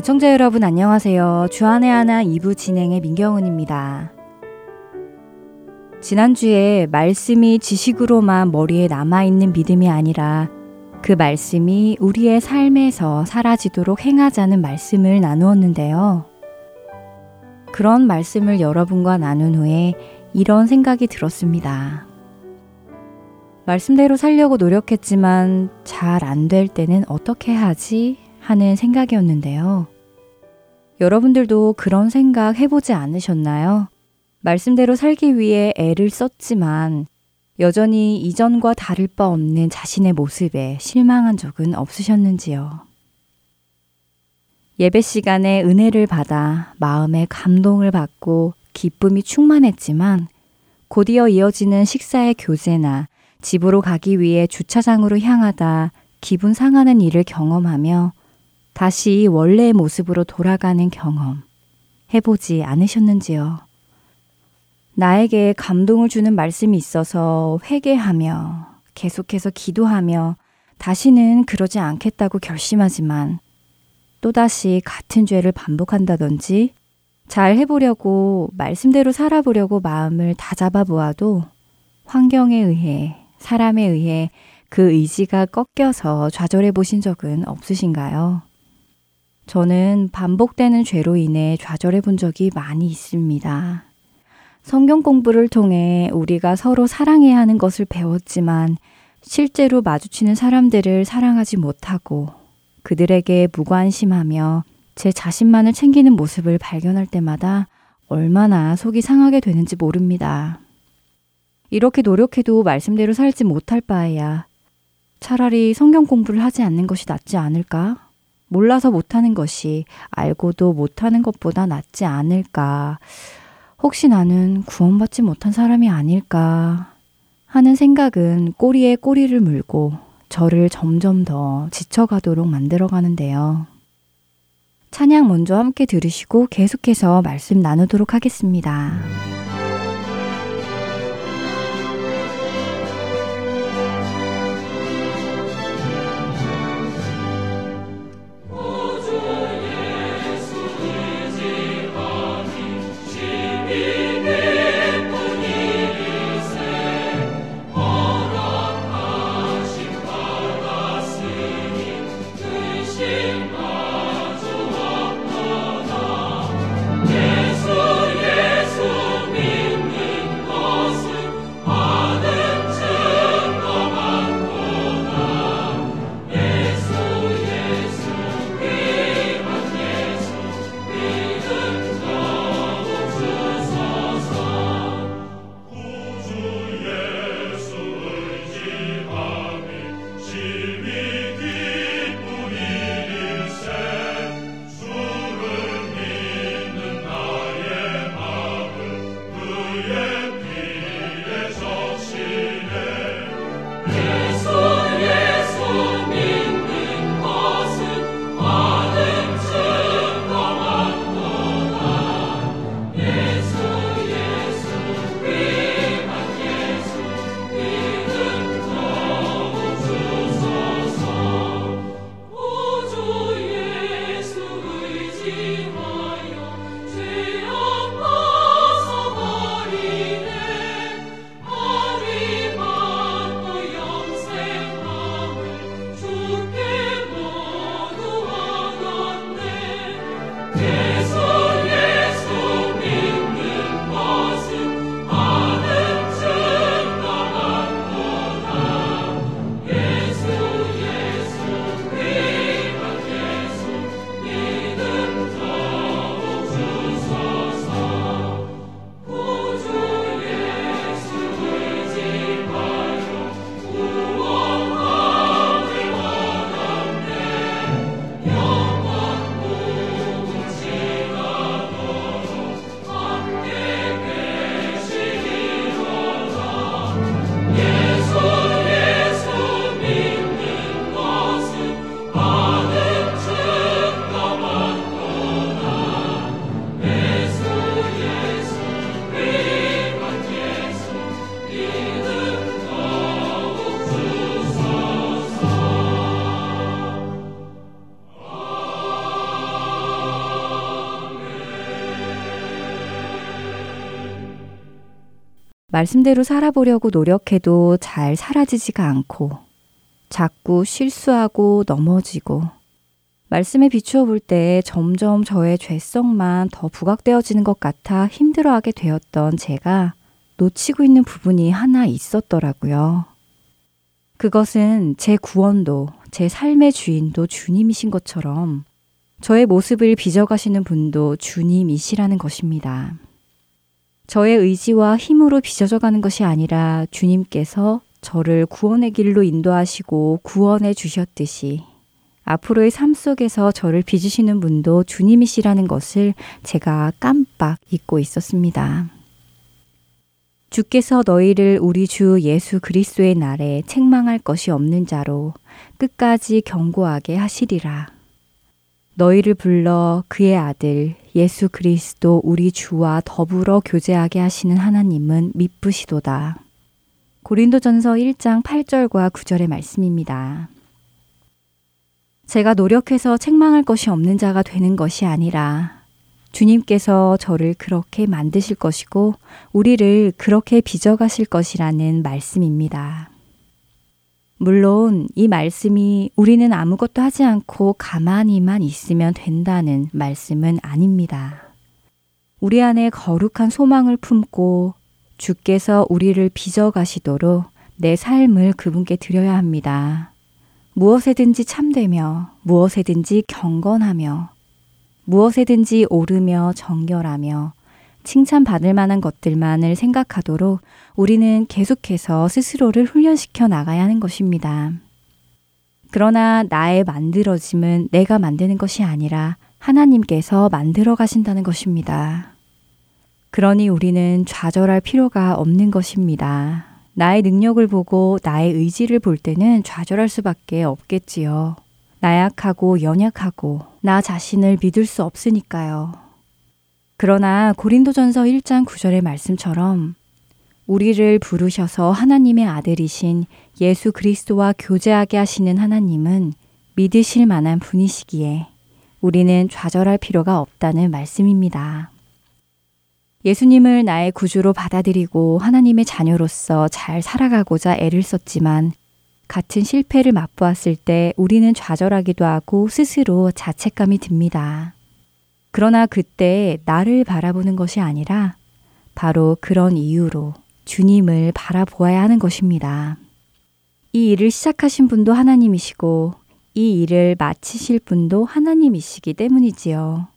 애청자 여러분 안녕하세요. 주안의 하나 2부 진행의 민경은입니다. 지난주에 말씀이 지식으로만 머리에 남아있는 믿음이 아니라 그 말씀이 우리의 삶에서 사라지도록 행하자는 말씀을 나누었는데요. 그런 말씀을 여러분과 나눈 후에 이런 생각이 들었습니다. 말씀대로 살려고 노력했지만 잘 안 될 때는 어떻게 하지? 하는 생각이었는데요. 여러분들도 그런 생각 해보지 않으셨나요? 말씀대로 살기 위해 애를 썼지만 여전히 이전과 다를 바 없는 자신의 모습에 실망한 적은 없으셨는지요? 예배 시간에 은혜를 받아 마음에 감동을 받고 기쁨이 충만했지만 곧이어 이어지는 식사의 교제나 집으로 가기 위해 주차장으로 향하다 기분 상하는 일을 경험하며 다시 원래의 모습으로 돌아가는 경험 해보지 않으셨는지요? 나에게 감동을 주는 말씀이 있어서 회개하며 계속해서 기도하며 다시는 그러지 않겠다고 결심하지만 또다시 같은 죄를 반복한다든지 잘 해보려고 말씀대로 살아보려고 마음을 다잡아 보아도 환경에 의해 사람에 의해 그 의지가 꺾여서 좌절해 보신 적은 없으신가요? 저는 반복되는 죄로 인해 좌절해 본 적이 많이 있습니다. 성경 공부를 통해 우리가 서로 사랑해야 하는 것을 배웠지만 실제로 마주치는 사람들을 사랑하지 못하고 그들에게 무관심하며 제 자신만을 챙기는 모습을 발견할 때마다 얼마나 속이 상하게 되는지 모릅니다. 이렇게 노력해도 말씀대로 살지 못할 바에야 차라리 성경 공부를 하지 않는 것이 낫지 않을까? 몰라서 못하는 것이 알고도 못하는 것보다 낫지 않을까? 혹시 나는 구원받지 못한 사람이 아닐까? 하는 생각은 꼬리에 꼬리를 물고 저를 점점 더 지쳐가도록 만들어가는데요. 찬양 먼저 함께 들으시고 계속해서 말씀 나누도록 하겠습니다. 말씀대로 살아보려고 노력해도 잘 사라지지가 않고 자꾸 실수하고 넘어지고 말씀에 비추어 볼 때 점점 저의 죄성만 더 부각되어지는 것 같아 힘들어하게 되었던 제가 놓치고 있는 부분이 하나 있었더라고요. 그것은 제 구원도 제 삶의 주인도 주님이신 것처럼 저의 모습을 빚어가시는 분도 주님이시라는 것입니다. 저의 의지와 힘으로 빚어져 가는 것이 아니라 주님께서 저를 구원의 길로 인도하시고 구원해 주셨듯이 앞으로의 삶 속에서 저를 빚으시는 분도 주님이시라는 것을 제가 깜빡 잊고 있었습니다. 주께서 너희를 우리 주 예수 그리스도의 날에 책망할 것이 없는 자로 끝까지 경고하게 하시리라. 너희를 불러 그의 아들 예수 그리스도 우리 주와 더불어 교제하게 하시는 하나님은 미쁘시도다. 고린도전서 1장 8절과 9절의 말씀입니다. 제가 노력해서 책망할 것이 없는 자가 되는 것이 아니라 주님께서 저를 그렇게 만드실 것이고 우리를 그렇게 빚어가실 것이라는 말씀입니다. 물론 이 말씀이 우리는 아무것도 하지 않고 가만히만 있으면 된다는 말씀은 아닙니다. 우리 안에 거룩한 소망을 품고 주께서 우리를 빚어가시도록 내 삶을 그분께 드려야 합니다. 무엇에든지 참되며 무엇에든지 경건하며 무엇에든지 오르며 정결하며 칭찬받을 만한 것들만을 생각하도록 우리는 계속해서 스스로를 훈련시켜 나가야 하는 것입니다. 그러나 나의 만들어짐은 내가 만드는 것이 아니라 하나님께서 만들어 가신다는 것입니다. 그러니 우리는 좌절할 필요가 없는 것입니다. 나의 능력을 보고 나의 의지를 볼 때는 좌절할 수밖에 없겠지요. 나약하고 연약하고 나 자신을 믿을 수 없으니까요. 그러나 고린도전서 1장 9절의 말씀처럼 우리를 부르셔서 하나님의 아들이신 예수 그리스도와 교제하게 하시는 하나님은 믿으실 만한 분이시기에 우리는 좌절할 필요가 없다는 말씀입니다. 예수님을 나의 구주로 받아들이고 하나님의 자녀로서 잘 살아가고자 애를 썼지만 같은 실패를 맛보았을 때 우리는 좌절하기도 하고 스스로 자책감이 듭니다. 그러나 그때 나를 바라보는 것이 아니라 바로 그런 이유로 주님을 바라보아야 하는 것입니다. 이 일을 시작하신 분도 하나님이시고 이 일을 마치실 분도 하나님이시기 때문이지요.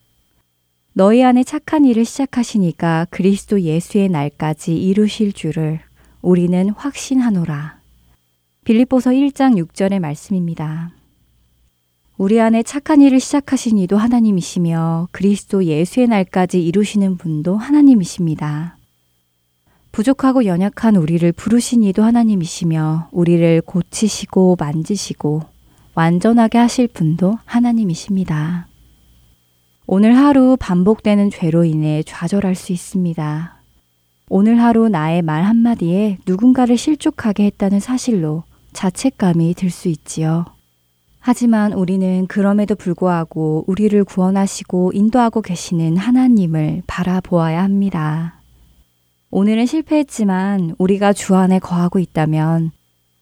너희 안에 착한 일을 시작하시니까 그리스도 예수의 날까지 이루실 줄을 우리는 확신하노라. 빌립보서 1장 6절의 말씀입니다. 우리 안에 착한 일을 시작하신 이도 하나님이시며 그리스도 예수의 날까지 이루시는 분도 하나님이십니다. 부족하고 연약한 우리를 부르신 이도 하나님이시며 우리를 고치시고 만지시고 완전하게 하실 분도 하나님이십니다. 오늘 하루 반복되는 죄로 인해 좌절할 수 있습니다. 오늘 하루 나의 말 한마디에 누군가를 실족하게 했다는 사실로 자책감이 들 수 있지요. 하지만 우리는 그럼에도 불구하고 우리를 구원하시고 인도하고 계시는 하나님을 바라보아야 합니다. 오늘은 실패했지만 우리가 주 안에 거하고 있다면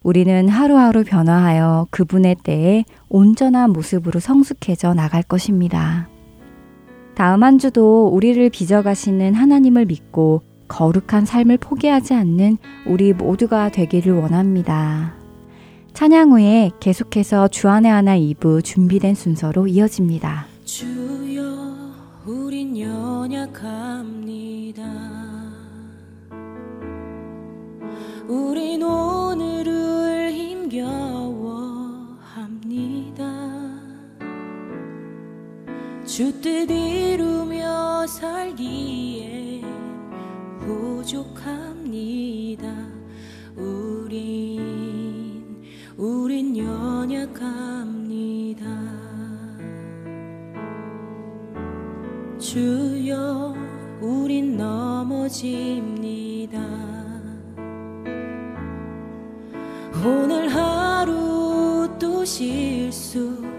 우리는 하루하루 변화하여 그분의 때에 온전한 모습으로 성숙해져 나갈 것입니다. 다음 한 주도 우리를 빚어가시는 하나님을 믿고 거룩한 삶을 포기하지 않는 우리 모두가 되기를 원합니다. 찬양 후에 계속해서 주안의 하나 2부 준비된 순서로 이어집니다. 주여 우린 연약합니다. 우린 오늘을 힘겨워합니다. 주뜻 이루며 살기에 부족합니다. 우린 우린 연약합니다. 주여, 우린 넘어집니다. 오늘 하루 또 실수합니다.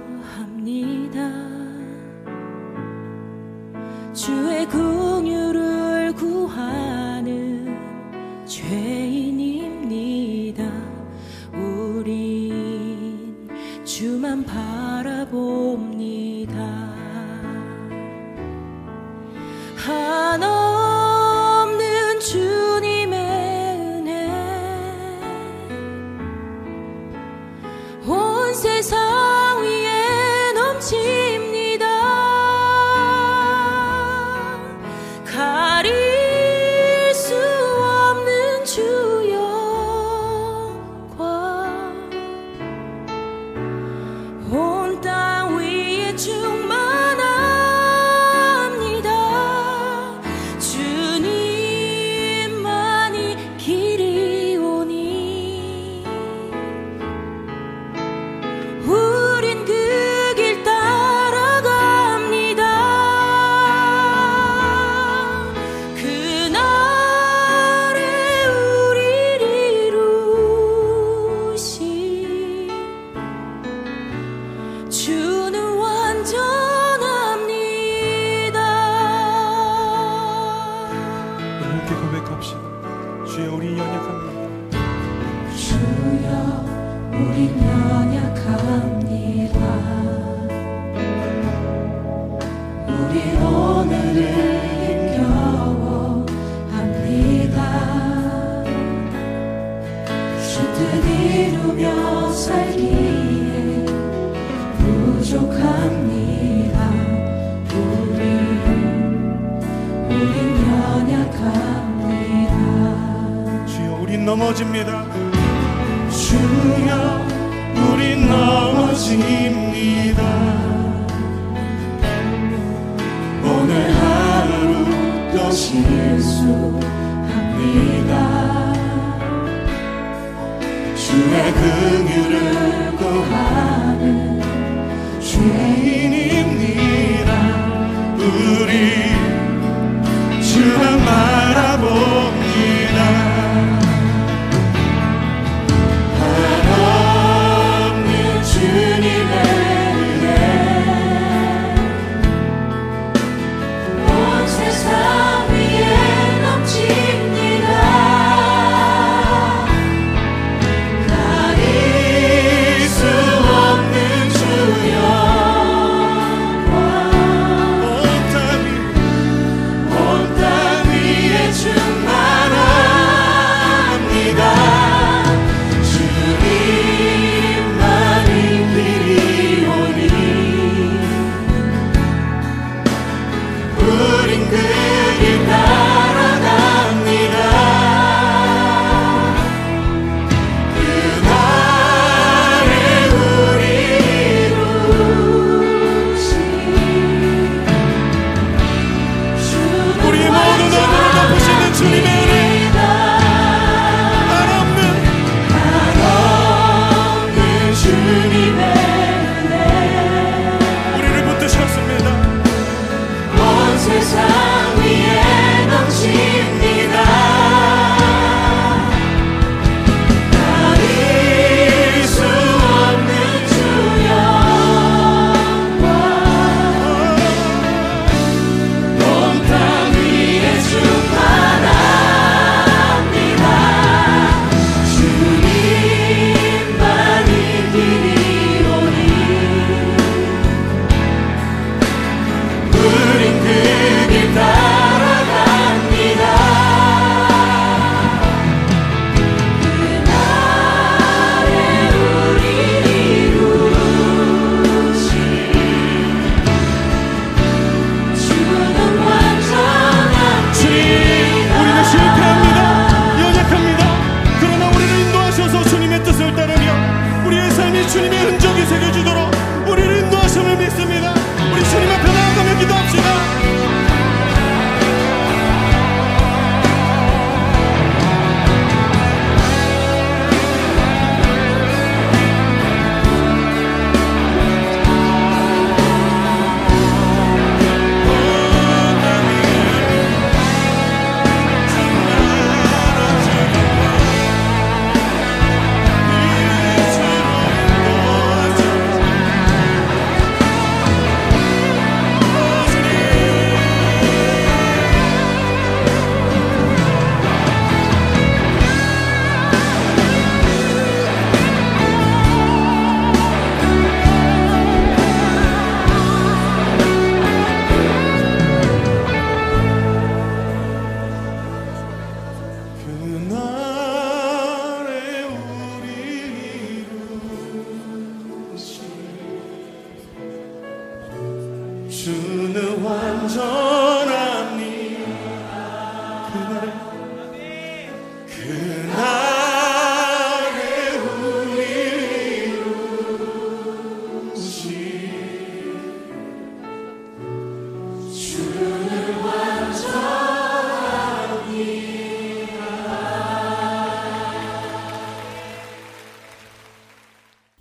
주의 긍휼을 구하는 죄 주만 바라봅니다. 하나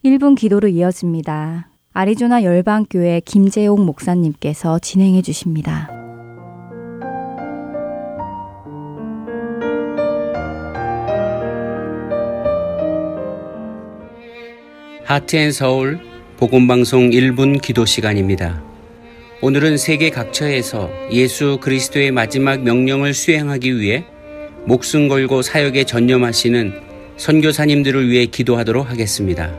1분 기도로 이어집니다. 아리조나 열방교회 김재옥 목사님께서 진행해 주십니다. 하트앤서울 복음방송 1분 기도 시간입니다. 오늘은 세계 각처에서 예수 그리스도의 마지막 명령을 수행하기 위해 목숨 걸고 사역에 전념하시는 선교사님들을 위해 기도하도록 하겠습니다.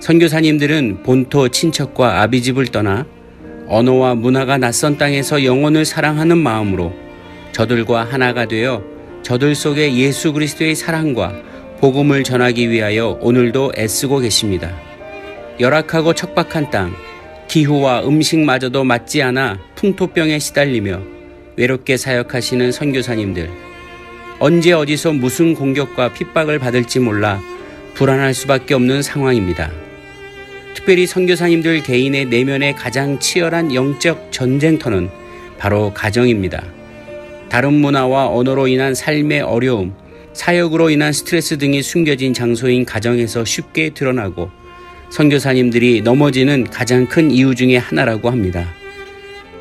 선교사님들은 본토 친척과 아비집을 떠나 언어와 문화가 낯선 땅에서 영혼을 사랑하는 마음으로 저들과 하나가 되어 저들 속에 예수 그리스도의 사랑과 복음을 전하기 위하여 오늘도 애쓰고 계십니다. 열악하고 척박한 땅, 기후와 음식마저도 맞지 않아 풍토병에 시달리며 외롭게 사역하시는 선교사님들. 언제 어디서 무슨 공격과 핍박을 받을지 몰라 불안할 수밖에 없는 상황입니다. 특별히 선교사님들 개인의 내면의 가장 치열한 영적 전쟁터는 바로 가정입니다. 다른 문화와 언어로 인한 삶의 어려움, 사역으로 인한 스트레스 등이 숨겨진 장소인 가정에서 쉽게 드러나고 선교사님들이 넘어지는 가장 큰 이유 중의 하나라고 합니다.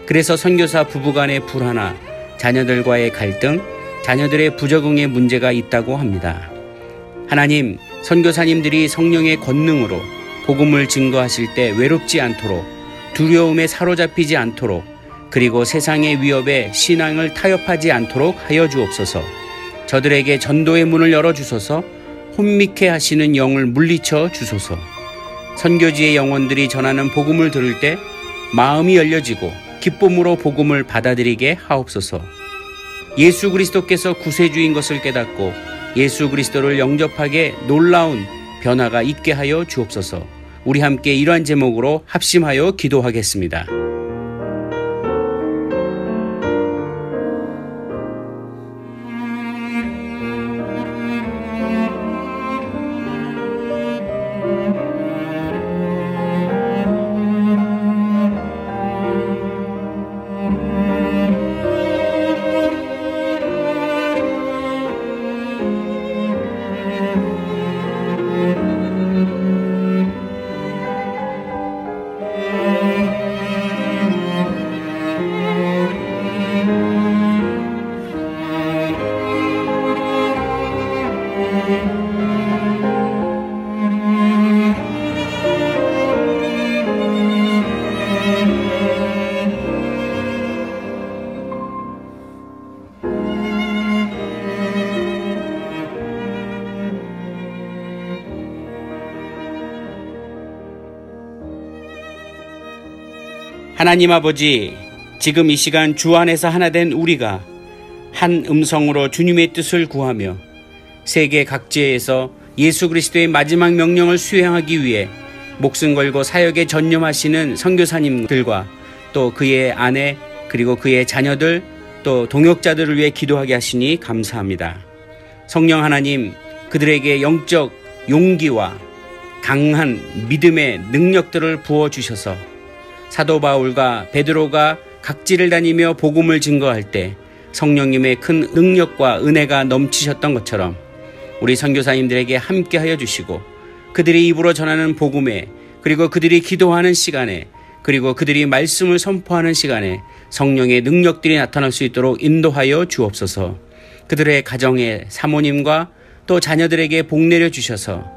그래서 선교사 부부간의 불화나 자녀들과의 갈등, 자녀들의 부적응의 문제가 있다고 합니다. 하나님, 선교사님들이 성령의 권능으로 복음을 증거하실 때 외롭지 않도록 두려움에 사로잡히지 않도록 그리고 세상의 위협에 신앙을 타협하지 않도록 하여 주옵소서. 저들에게 전도의 문을 열어 주소서. 혼미케 하시는 영을 물리쳐 주소서. 선교지의 영혼들이 전하는 복음을 들을 때 마음이 열려지고 기쁨으로 복음을 받아들이게 하옵소서. 예수 그리스도께서 구세주인 것을 깨닫고 예수 그리스도를 영접하게 놀라운 변화가 있게 하여 주옵소서. 우리 함께 이러한 제목으로 합심하여 기도하겠습니다. 하나님 아버지, 지금 이 시간 주 안에서 하나 된 우리가 한 음성으로 주님의 뜻을 구하며 세계 각지에서 예수 그리스도의 마지막 명령을 수행하기 위해 목숨 걸고 사역에 전념하시는 선교사님들과 또 그의 아내 그리고 그의 자녀들 또 동역자들을 위해 기도하게 하시니 감사합니다. 성령 하나님 그들에게 영적 용기와 강한 믿음의 능력들을 부어 주셔서 사도 바울과 베드로가 각지를 다니며 복음을 증거할 때 성령님의 큰 능력과 은혜가 넘치셨던 것처럼 우리 선교사님들에게 함께하여 주시고 그들이 입으로 전하는 복음에 그리고 그들이 기도하는 시간에 그리고 그들이 말씀을 선포하는 시간에 성령의 능력들이 나타날 수 있도록 인도하여 주옵소서. 그들의 가정에 사모님과 또 자녀들에게 복 내려 주셔서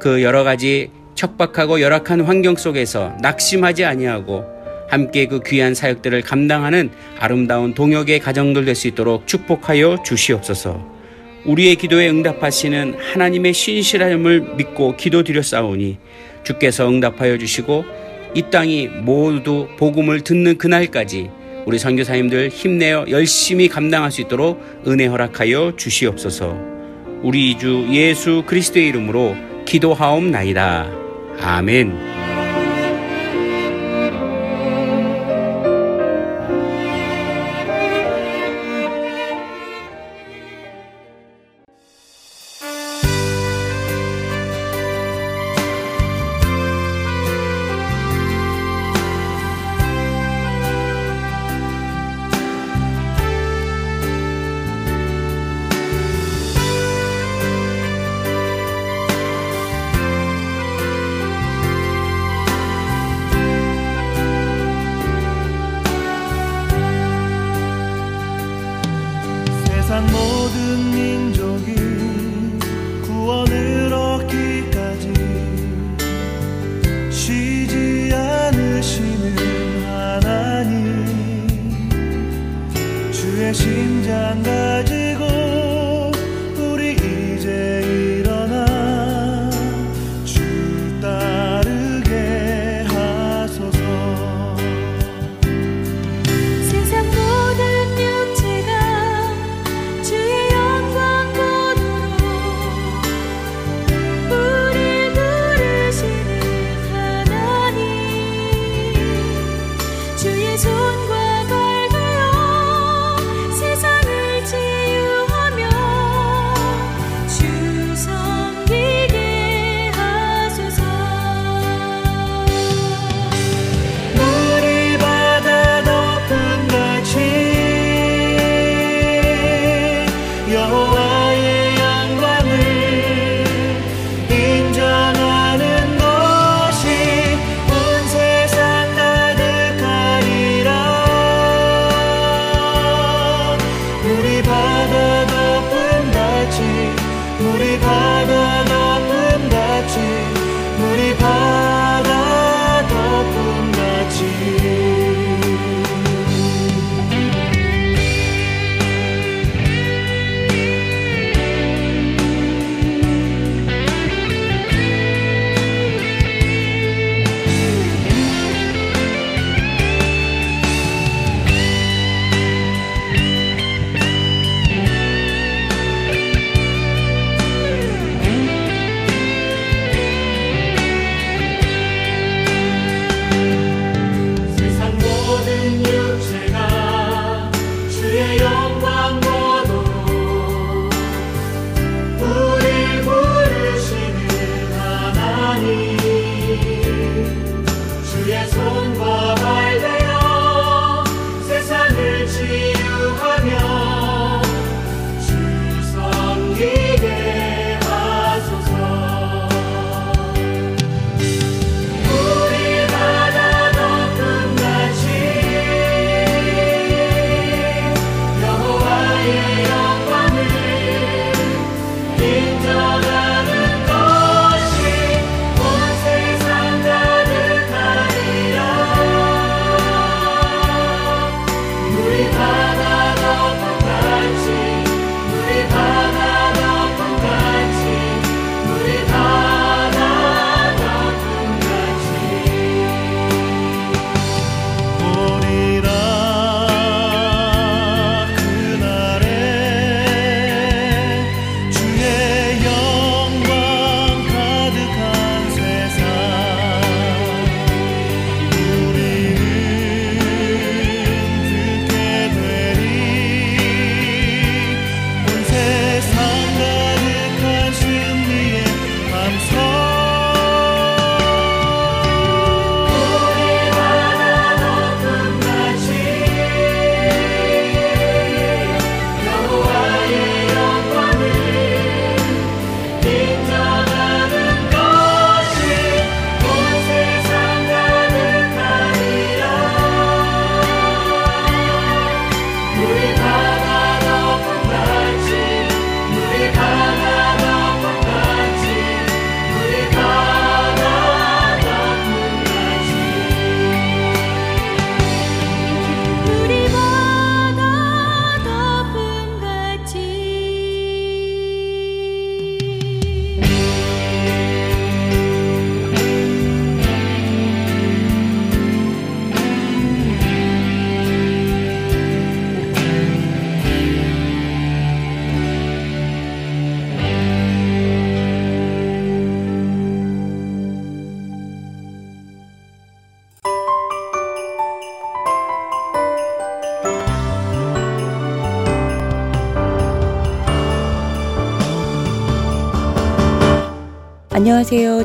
그 여러 가지 척박하고 열악한 환경 속에서 낙심하지 아니하고 함께 그 귀한 사역들을 감당하는 아름다운 동역의 가정들 될 수 있도록 축복하여 주시옵소서. 우리의 기도에 응답하시는 하나님의 신실함을 믿고 기도드렸사오니 주께서 응답하여 주시고 이 땅이 모두 복음을 듣는 그날까지 우리 선교사님들 힘내어 열심히 감당할 수 있도록 은혜 허락하여 주시옵소서. 우리 주 예수 그리스도의 이름으로 기도하옵나이다. 아멘.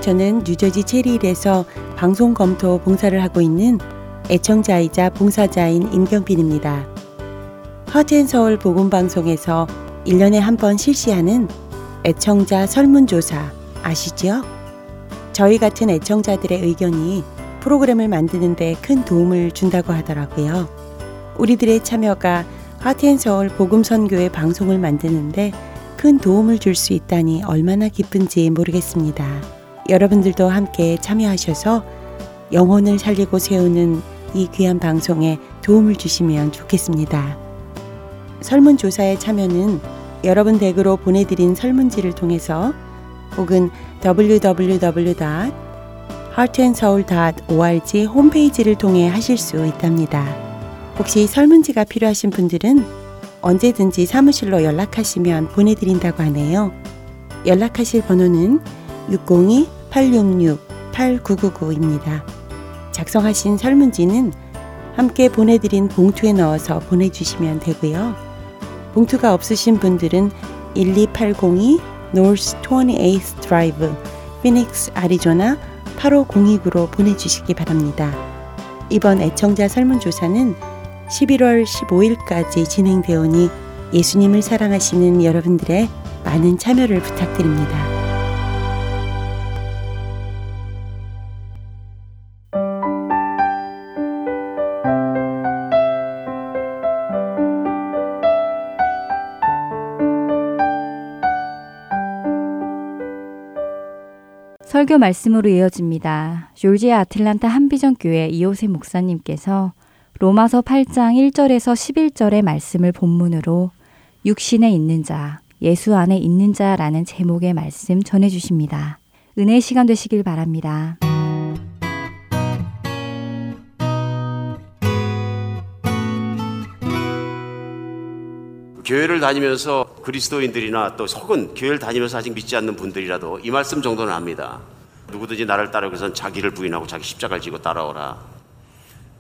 저는 뉴저지 체리힐에서 방송 검토 봉사를 하고 있는 애청자이자 봉사자인 임경빈입니다. 허트앤서울 복음방송에서 1년에 한 번 실시하는 애청자 설문조사 아시죠? 저희 같은 애청자들의 의견이 프로그램을 만드는데 큰 도움을 준다고 하더라고요. 우리들의 참여가 하트앤서울 복음선교의 방송을 만드는데 큰 도움을 줄 수 있다니 얼마나 기쁜지 모르겠습니다. 여러분들도 함께 참여하셔서 영혼을 살리고 세우는 이 귀한 방송에 도움을 주시면 좋겠습니다. 설문조사에 참여는 여러분 댁으로 보내드린 설문지를 통해서 혹은 www.heartandsoul.org 홈페이지를 통해 하실 수 있답니다. 혹시 설문지가 필요하신 분들은 언제든지 사무실로 연락하시면 보내드린다고 하네요. 연락하실 번호는 602-866-8999입니다. 작성하신 설문지는 함께 보내드린 봉투에 넣어서 보내주시면 되고요. 봉투가 없으신 분들은 12802 North 28th Drive, 피닉스, 아리조나 85029로 보내주시기 바랍니다. 이번 애청자 설문조사는 11월 15일까지 진행되오니 예수님을 사랑하시는 여러분들의 많은 참여를 부탁드립니다. 설교 말씀으로 이어집니다. 졸지아 아틀란타 한비전 교회 이호세 목사님께서 로마서 8장 1절에서 11절의 말씀을 본문으로 육신에 있는 자, 예수 안에 있는 자라는 제목의 말씀 전해 주십니다. 은혜 시간 되시길 바랍니다. 교회를 다니면서 그리스도인들이나 또 혹은 교회를 다니면서 아직 믿지 않는 분들이라도 이 말씀 정도는 압니다. 누구든지 나를 위해서는 자기를 부인하고 자기 십자가를 지고 따라오라.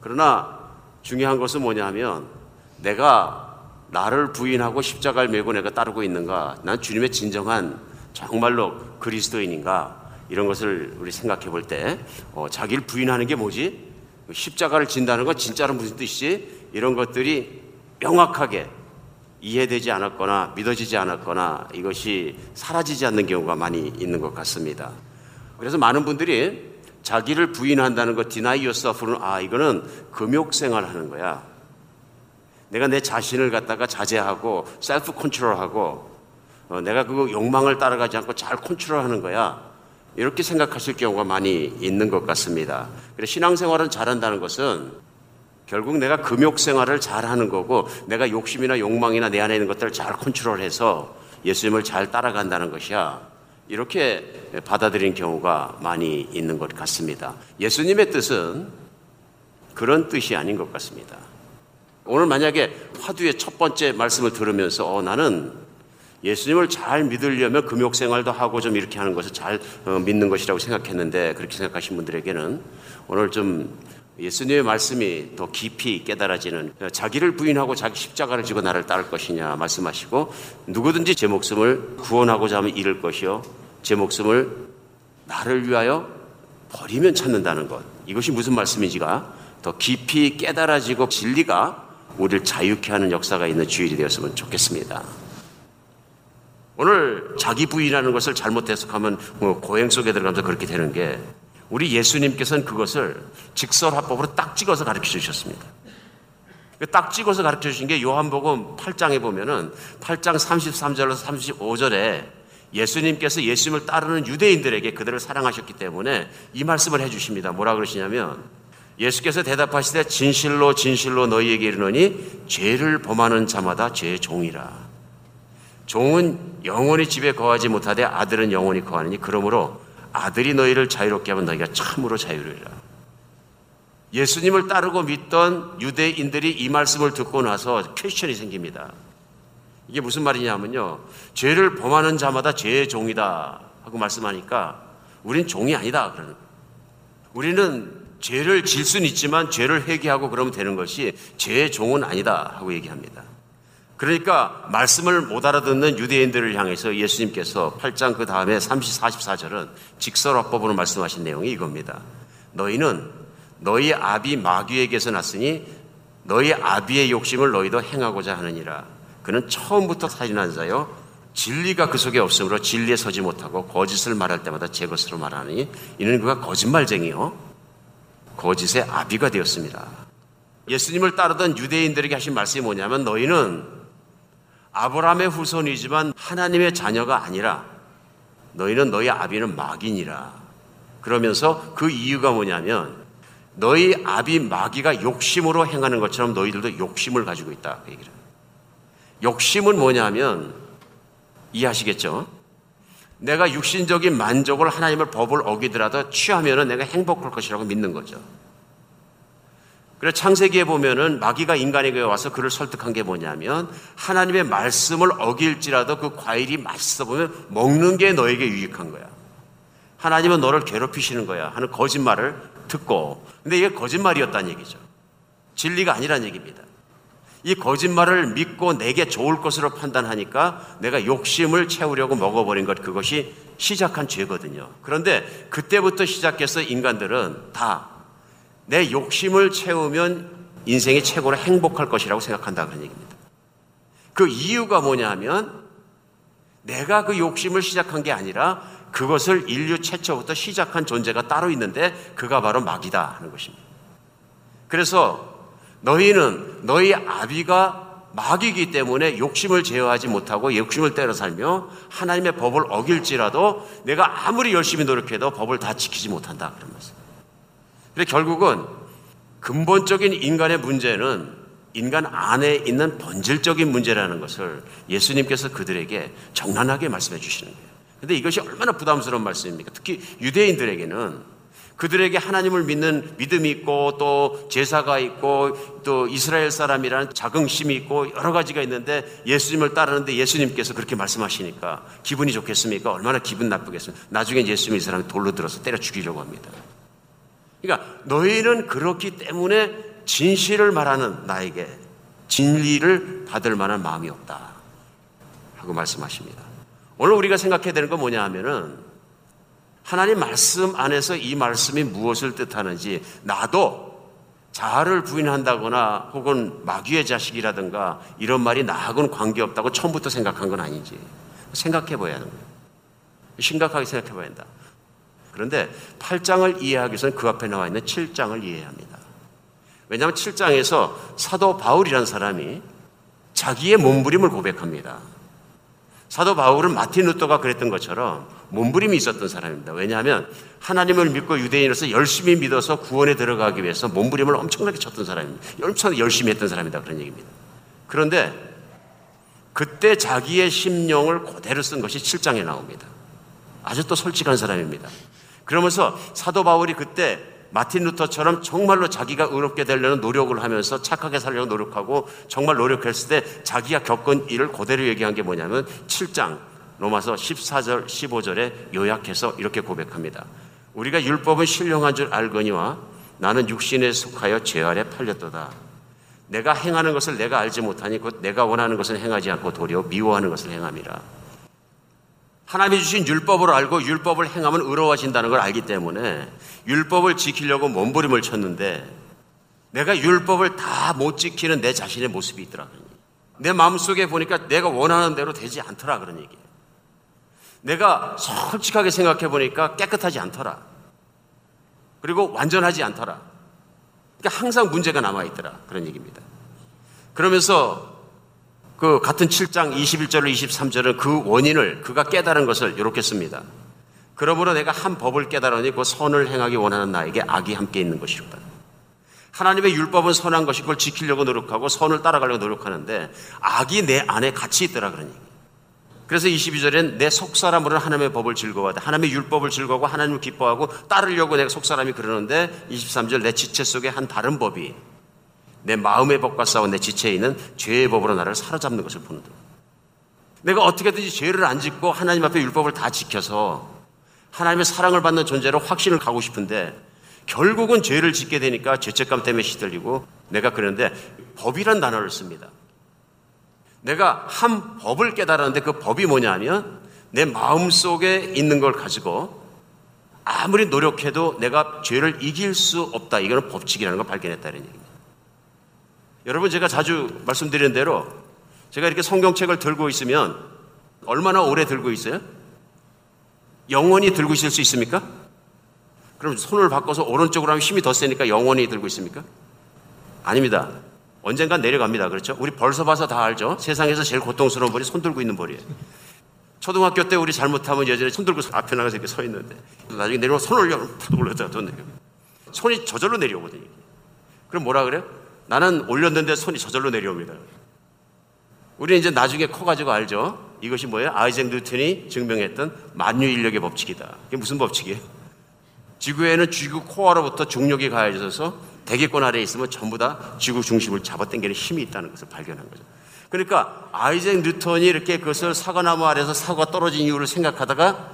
그러나 중요한 것은 뭐냐 하면 내가 나를 부인하고 십자가를 메고 내가 따르고 있는가? 난 주님의 진정한 정말로 그리스도인인가? 이런 것을 우리 생각해 볼 때, 어, 자기를 부인하는 게 뭐지? 십자가를 진다는 건 진짜로 무슨 뜻이지? 이런 것들이 명확하게 이해되지 않았거나 믿어지지 않았거나 이것이 사라지지 않는 경우가 많이 있는 것 같습니다. 그래서 많은 분들이 자기를 부인한다는 것, deny yourself는 아, 이거는 금욕 생활 하는 거야. 내가 내 자신을 갖다가 자제하고 셀프 컨트롤하고 어, 내가 그 욕망을 따라가지 않고 잘 컨트롤하는 거야. 이렇게 생각하실 경우가 많이 있는 것 같습니다. 그래서 신앙생활은 잘한다는 것은 결국 내가 금욕 생활을 잘 하는 거고 내가 욕심이나 욕망이나 내 안에 있는 것들을 잘 컨트롤해서 예수님을 잘 따라간다는 것이야. 이렇게 받아들인 경우가 많이 있는 것 같습니다. 예수님의 뜻은 그런 뜻이 아닌 것 같습니다. 오늘 만약에 화두의 첫 번째 말씀을 들으면서 어, 나는 예수님을 잘 믿으려면 금욕 생활도 하고 좀 이렇게 하는 것을 잘 어, 믿는 것이라고 생각했는데 그렇게 생각하신 분들에게는 오늘 좀 예수님의 말씀이 더 깊이 깨달아지는 자기를 부인하고 자기 십자가를 지고 나를 따를 것이냐 말씀하시고 누구든지 제 목숨을 구원하고자 하면 잃을 것이요 제 목숨을 나를 위하여 버리면 찾는다는 것 이것이 무슨 말씀인지가 더 깊이 깨달아지고 진리가 우리를 자유케 하는 역사가 있는 주일이 되었으면 좋겠습니다. 오늘 자기 부인하는 것을 잘못 해석하면 뭐 고행 속에 들어가면서 그렇게 되는 게 우리 예수님께서는 그것을 직설화법으로 딱 찍어서 가르쳐 주셨습니다. 그딱 찍어서 가르쳐 주신 게 요한복음 8장에 보면은 8장 33절에서 35절에 예수님께서 예수님을 따르는 유대인들에게 그들을 사랑하셨기 때문에 이 말씀을 해 주십니다. 뭐라 그러시냐면 예수께서 대답하시되 진실로 진실로 너희에게 이르노니 죄를 범하는 자마다 죄의 종이라. 종은 영원히 집에 거하지 못하되 아들은 영원히 거하느니 그러므로 아들이 너희를 자유롭게 하면 너희가 참으로 자유로리라. 예수님을 따르고 믿던 유대인들이 이 말씀을 듣고 나서 퀘션이 생깁니다. 이게 무슨 말이냐면요. 죄를 범하는 자마다 죄의 종이다 하고 말씀하니까 우린 종이 아니다 그러는. 우리는 죄를 질 수는 있지만 죄를 회개하고 그러면 되는 것이 죄의 종은 아니다 하고 얘기합니다. 그러니까 말씀을 못 알아듣는 유대인들을 향해서 예수님께서 8장 그 다음에 30, 44절은 직설화법으로 말씀하신 내용이 이겁니다. 너희는 너희 아비 마귀에게서 났으니 너희 아비의 욕심을 너희도 행하고자 하느니라. 그는 처음부터 살인한 자요. 진리가 그 속에 없으므로 진리에 서지 못하고 거짓을 말할 때마다 제 것으로 말하니 이는 그가 거짓말쟁이요. 거짓의 아비가 되었습니다. 예수님을 따르던 유대인들에게 하신 말씀이 뭐냐면 너희는 아브라함의 후손이지만 하나님의 자녀가 아니라 너희는 너희 아비는 마귀니라. 그러면서 그 이유가 뭐냐면 너희 아비 마귀가 욕심으로 행하는 것처럼 너희들도 욕심을 가지고 있다. 그 얘기를. 욕심은 뭐냐면 이해하시겠죠? 내가 육신적인 만족을 하나님을 법을 어기더라도 취하면은 내가 행복할 것이라고 믿는 거죠. 그래 창세기에 보면은 마귀가 인간에게 와서 그를 설득한 게 뭐냐면 하나님의 말씀을 어길지라도 그 과일이 맛있어 보면 먹는 게 너에게 유익한 거야. 하나님은 너를 괴롭히시는 거야 하는 거짓말을 듣고 근데 이게 거짓말이었다는 얘기죠. 진리가 아니란 얘기입니다. 이 거짓말을 믿고 내게 좋을 것으로 판단하니까 내가 욕심을 채우려고 먹어버린 것 그것이 시작한 죄거든요. 그런데 그때부터 시작해서 인간들은 다 내 욕심을 채우면 인생이 최고로 행복할 것이라고 생각한다 그런 얘기입니다. 그 이유가 뭐냐 하면 내가 그 욕심을 시작한 게 아니라 그것을 인류 최초부터 시작한 존재가 따로 있는데 그가 바로 마귀다 하는 것입니다. 그래서 너희는 너희 아비가 마귀이기 때문에 욕심을 제어하지 못하고 욕심을 때려 살며 하나님의 법을 어길지라도 내가 아무리 열심히 노력해도 법을 다 지키지 못한다 그런 말씀. 근데 결국은 근본적인 인간의 문제는 인간 안에 있는 본질적인 문제라는 것을 예수님께서 그들에게 정난하게 말씀해 주시는 거예요. 근데 이것이 얼마나 부담스러운 말씀입니까? 특히 유대인들에게는 그들에게 하나님을 믿는 믿음이 있고 또 제사가 있고 또 이스라엘 사람이라는 자긍심이 있고 여러 가지가 있는데 예수님을 따르는데 예수님께서 그렇게 말씀하시니까 기분이 좋겠습니까? 얼마나 기분 나쁘겠습니까? 나중에 예수님이 이 사람이 돌로 들어서 때려 죽이려고 합니다. 그러니까 너희는 그렇기 때문에 진실을 말하는 나에게 진리를 받을 만한 마음이 없다. 하고 말씀하십니다. 오늘 우리가 생각해야 되는 건 뭐냐 하면은 하나님 말씀 안에서 이 말씀이 무엇을 뜻하는지 나도 자아를 부인한다거나 혹은 마귀의 자식이라든가 이런 말이 나하고는 관계없다고 처음부터 생각한 건 아닌지 생각해 봐야 하는 거예요. 심각하게 생각해 봐야 한다. 그런데 8장을 이해하기 위해서는 그 앞에 나와 있는 7장을 이해해야 합니다. 왜냐하면 7장에서 사도 바울이라는 사람이 자기의 몸부림을 고백합니다. 사도 바울은 마틴 루터가 그랬던 것처럼 몸부림이 있었던 사람입니다. 왜냐하면 하나님을 믿고 유대인으로서 열심히 믿어서 구원에 들어가기 위해서 몸부림을 엄청나게 쳤던 사람입니다. 엄청 열심히 했던 사람이다 그런 얘기입니다. 그런데 그때 자기의 심령을 그대로 쓴 것이 7장에 나옵니다. 아주 또 솔직한 사람입니다. 그러면서 사도 바울이 그때 마틴 루터처럼 정말로 자기가 의롭게 되려는 노력을 하면서 착하게 살려고 노력하고 정말 노력했을 때 자기가 겪은 일을 그대로 얘기한 게 뭐냐면 7장 로마서 14절 15절에 요약해서 이렇게 고백합니다. 우리가 율법은 신령한 줄 알거니와 나는 육신에 속하여 죄 아래 팔렸도다. 내가 행하는 것을 내가 알지 못하니 곧 내가 원하는 것을 행하지 않고 도리어 미워하는 것을 행함이라. 하나님이 주신 율법을 알고 율법을 행하면 의로워진다는 걸 알기 때문에 율법을 지키려고 몸부림을 쳤는데 내가 율법을 다 못 지키는 내 자신의 모습이 있더라. 내 마음속에 보니까 내가 원하는 대로 되지 않더라 그런 얘기예요. 내가 솔직하게 생각해 보니까 깨끗하지 않더라. 그리고 완전하지 않더라. 그러니까 항상 문제가 남아 있더라. 그런 얘기입니다. 그러면서 그 같은 7장 21절로 23절은 그 원인을 그가 깨달은 것을 이렇게 씁니다. 그러므로 내가 한 법을 깨달으니 그 선을 행하기 원하는 나에게 악이 함께 있는 것이로다. 하나님의 율법은 선한 것이 그걸 지키려고 노력하고 선을 따라가려고 노력하는데 악이 내 안에 같이 있더라 얘기. 그래서 22절엔 내 속사람으로는 하나님의 법을 즐거워하다. 하나님의 율법을 즐거워하고 하나님을 기뻐하고 따르려고 내가 속사람이 그러는데 23절 내 지체 속에 한 다른 법이 내 마음의 법과 싸워 내 지체에 있는 죄의 법으로 나를 사로잡는 것을 보는다. 내가 어떻게든지 죄를 안 짓고 하나님 앞에 율법을 다 지켜서 하나님의 사랑을 받는 존재로 확신을 가고 싶은데 결국은 죄를 짓게 되니까 죄책감 때문에 시들리고 내가 그러는데 법이란 단어를 씁니다. 내가 한 법을 깨달았는데 그 법이 뭐냐면 내 마음 속에 있는 걸 가지고 아무리 노력해도 내가 죄를 이길 수 없다. 이거는 법칙이라는 걸 발견했다는 얘기입니다. 여러분 제가 자주 말씀드리는 대로 제가 이렇게 성경책을 들고 있으면 얼마나 오래 들고 있어요? 영원히 들고 있을 수 있습니까? 그럼 손을 바꿔서 오른쪽으로 하면 힘이 더 세니까 영원히 들고 있습니까? 아닙니다. 언젠간 내려갑니다. 그렇죠? 우리 벌써 봐서 다 알죠? 세상에서 제일 고통스러운 벌이 손 들고 있는 벌이에요. 초등학교 때 우리 잘못하면 예전에 손 들고 앞에 나가서 이렇게 서 있는데 나중에 내려오면 손 올려 탁 올렸다가 또 내려. 손이 저절로 내려오거든요. 그럼 뭐라 그래요? 나는 올렸는데 손이 저절로 내려옵니다. 우리는 이제 나중에 커가지고 알죠? 이것이 뭐예요? 아이젠 뉴턴이 증명했던 만유 인력의 법칙이다. 이게 무슨 법칙이에요? 지구에는 지구 코어로부터 중력이 가해져서 대기권 아래에 있으면 전부 다 지구 중심을 잡아당기는 힘이 있다는 것을 발견한 거죠. 그러니까 아이젠 뉴턴이 이렇게 그것을 사과나무 아래에서 사과 떨어진 이유를 생각하다가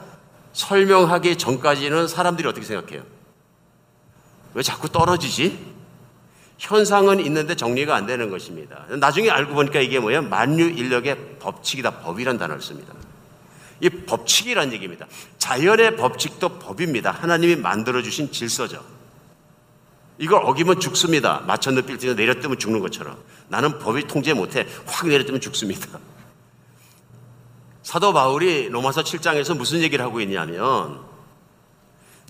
설명하기 전까지는 사람들이 어떻게 생각해요? 왜 자꾸 떨어지지? 현상은 있는데 정리가 안 되는 것입니다. 나중에 알고 보니까 이게 뭐예요? 만유 인력의 법칙이다. 법이란 단어를 씁니다. 이 법칙이란 얘기입니다. 자연의 법칙도 법입니다. 하나님이 만들어주신 질서죠. 이걸 어기면 죽습니다. 마천루 빌딩에 내려뜨면 죽는 것처럼. 나는 법이 통제 못해. 확 내려뜨면 죽습니다. 사도 바울이 로마서 7장에서 무슨 얘기를 하고 있냐면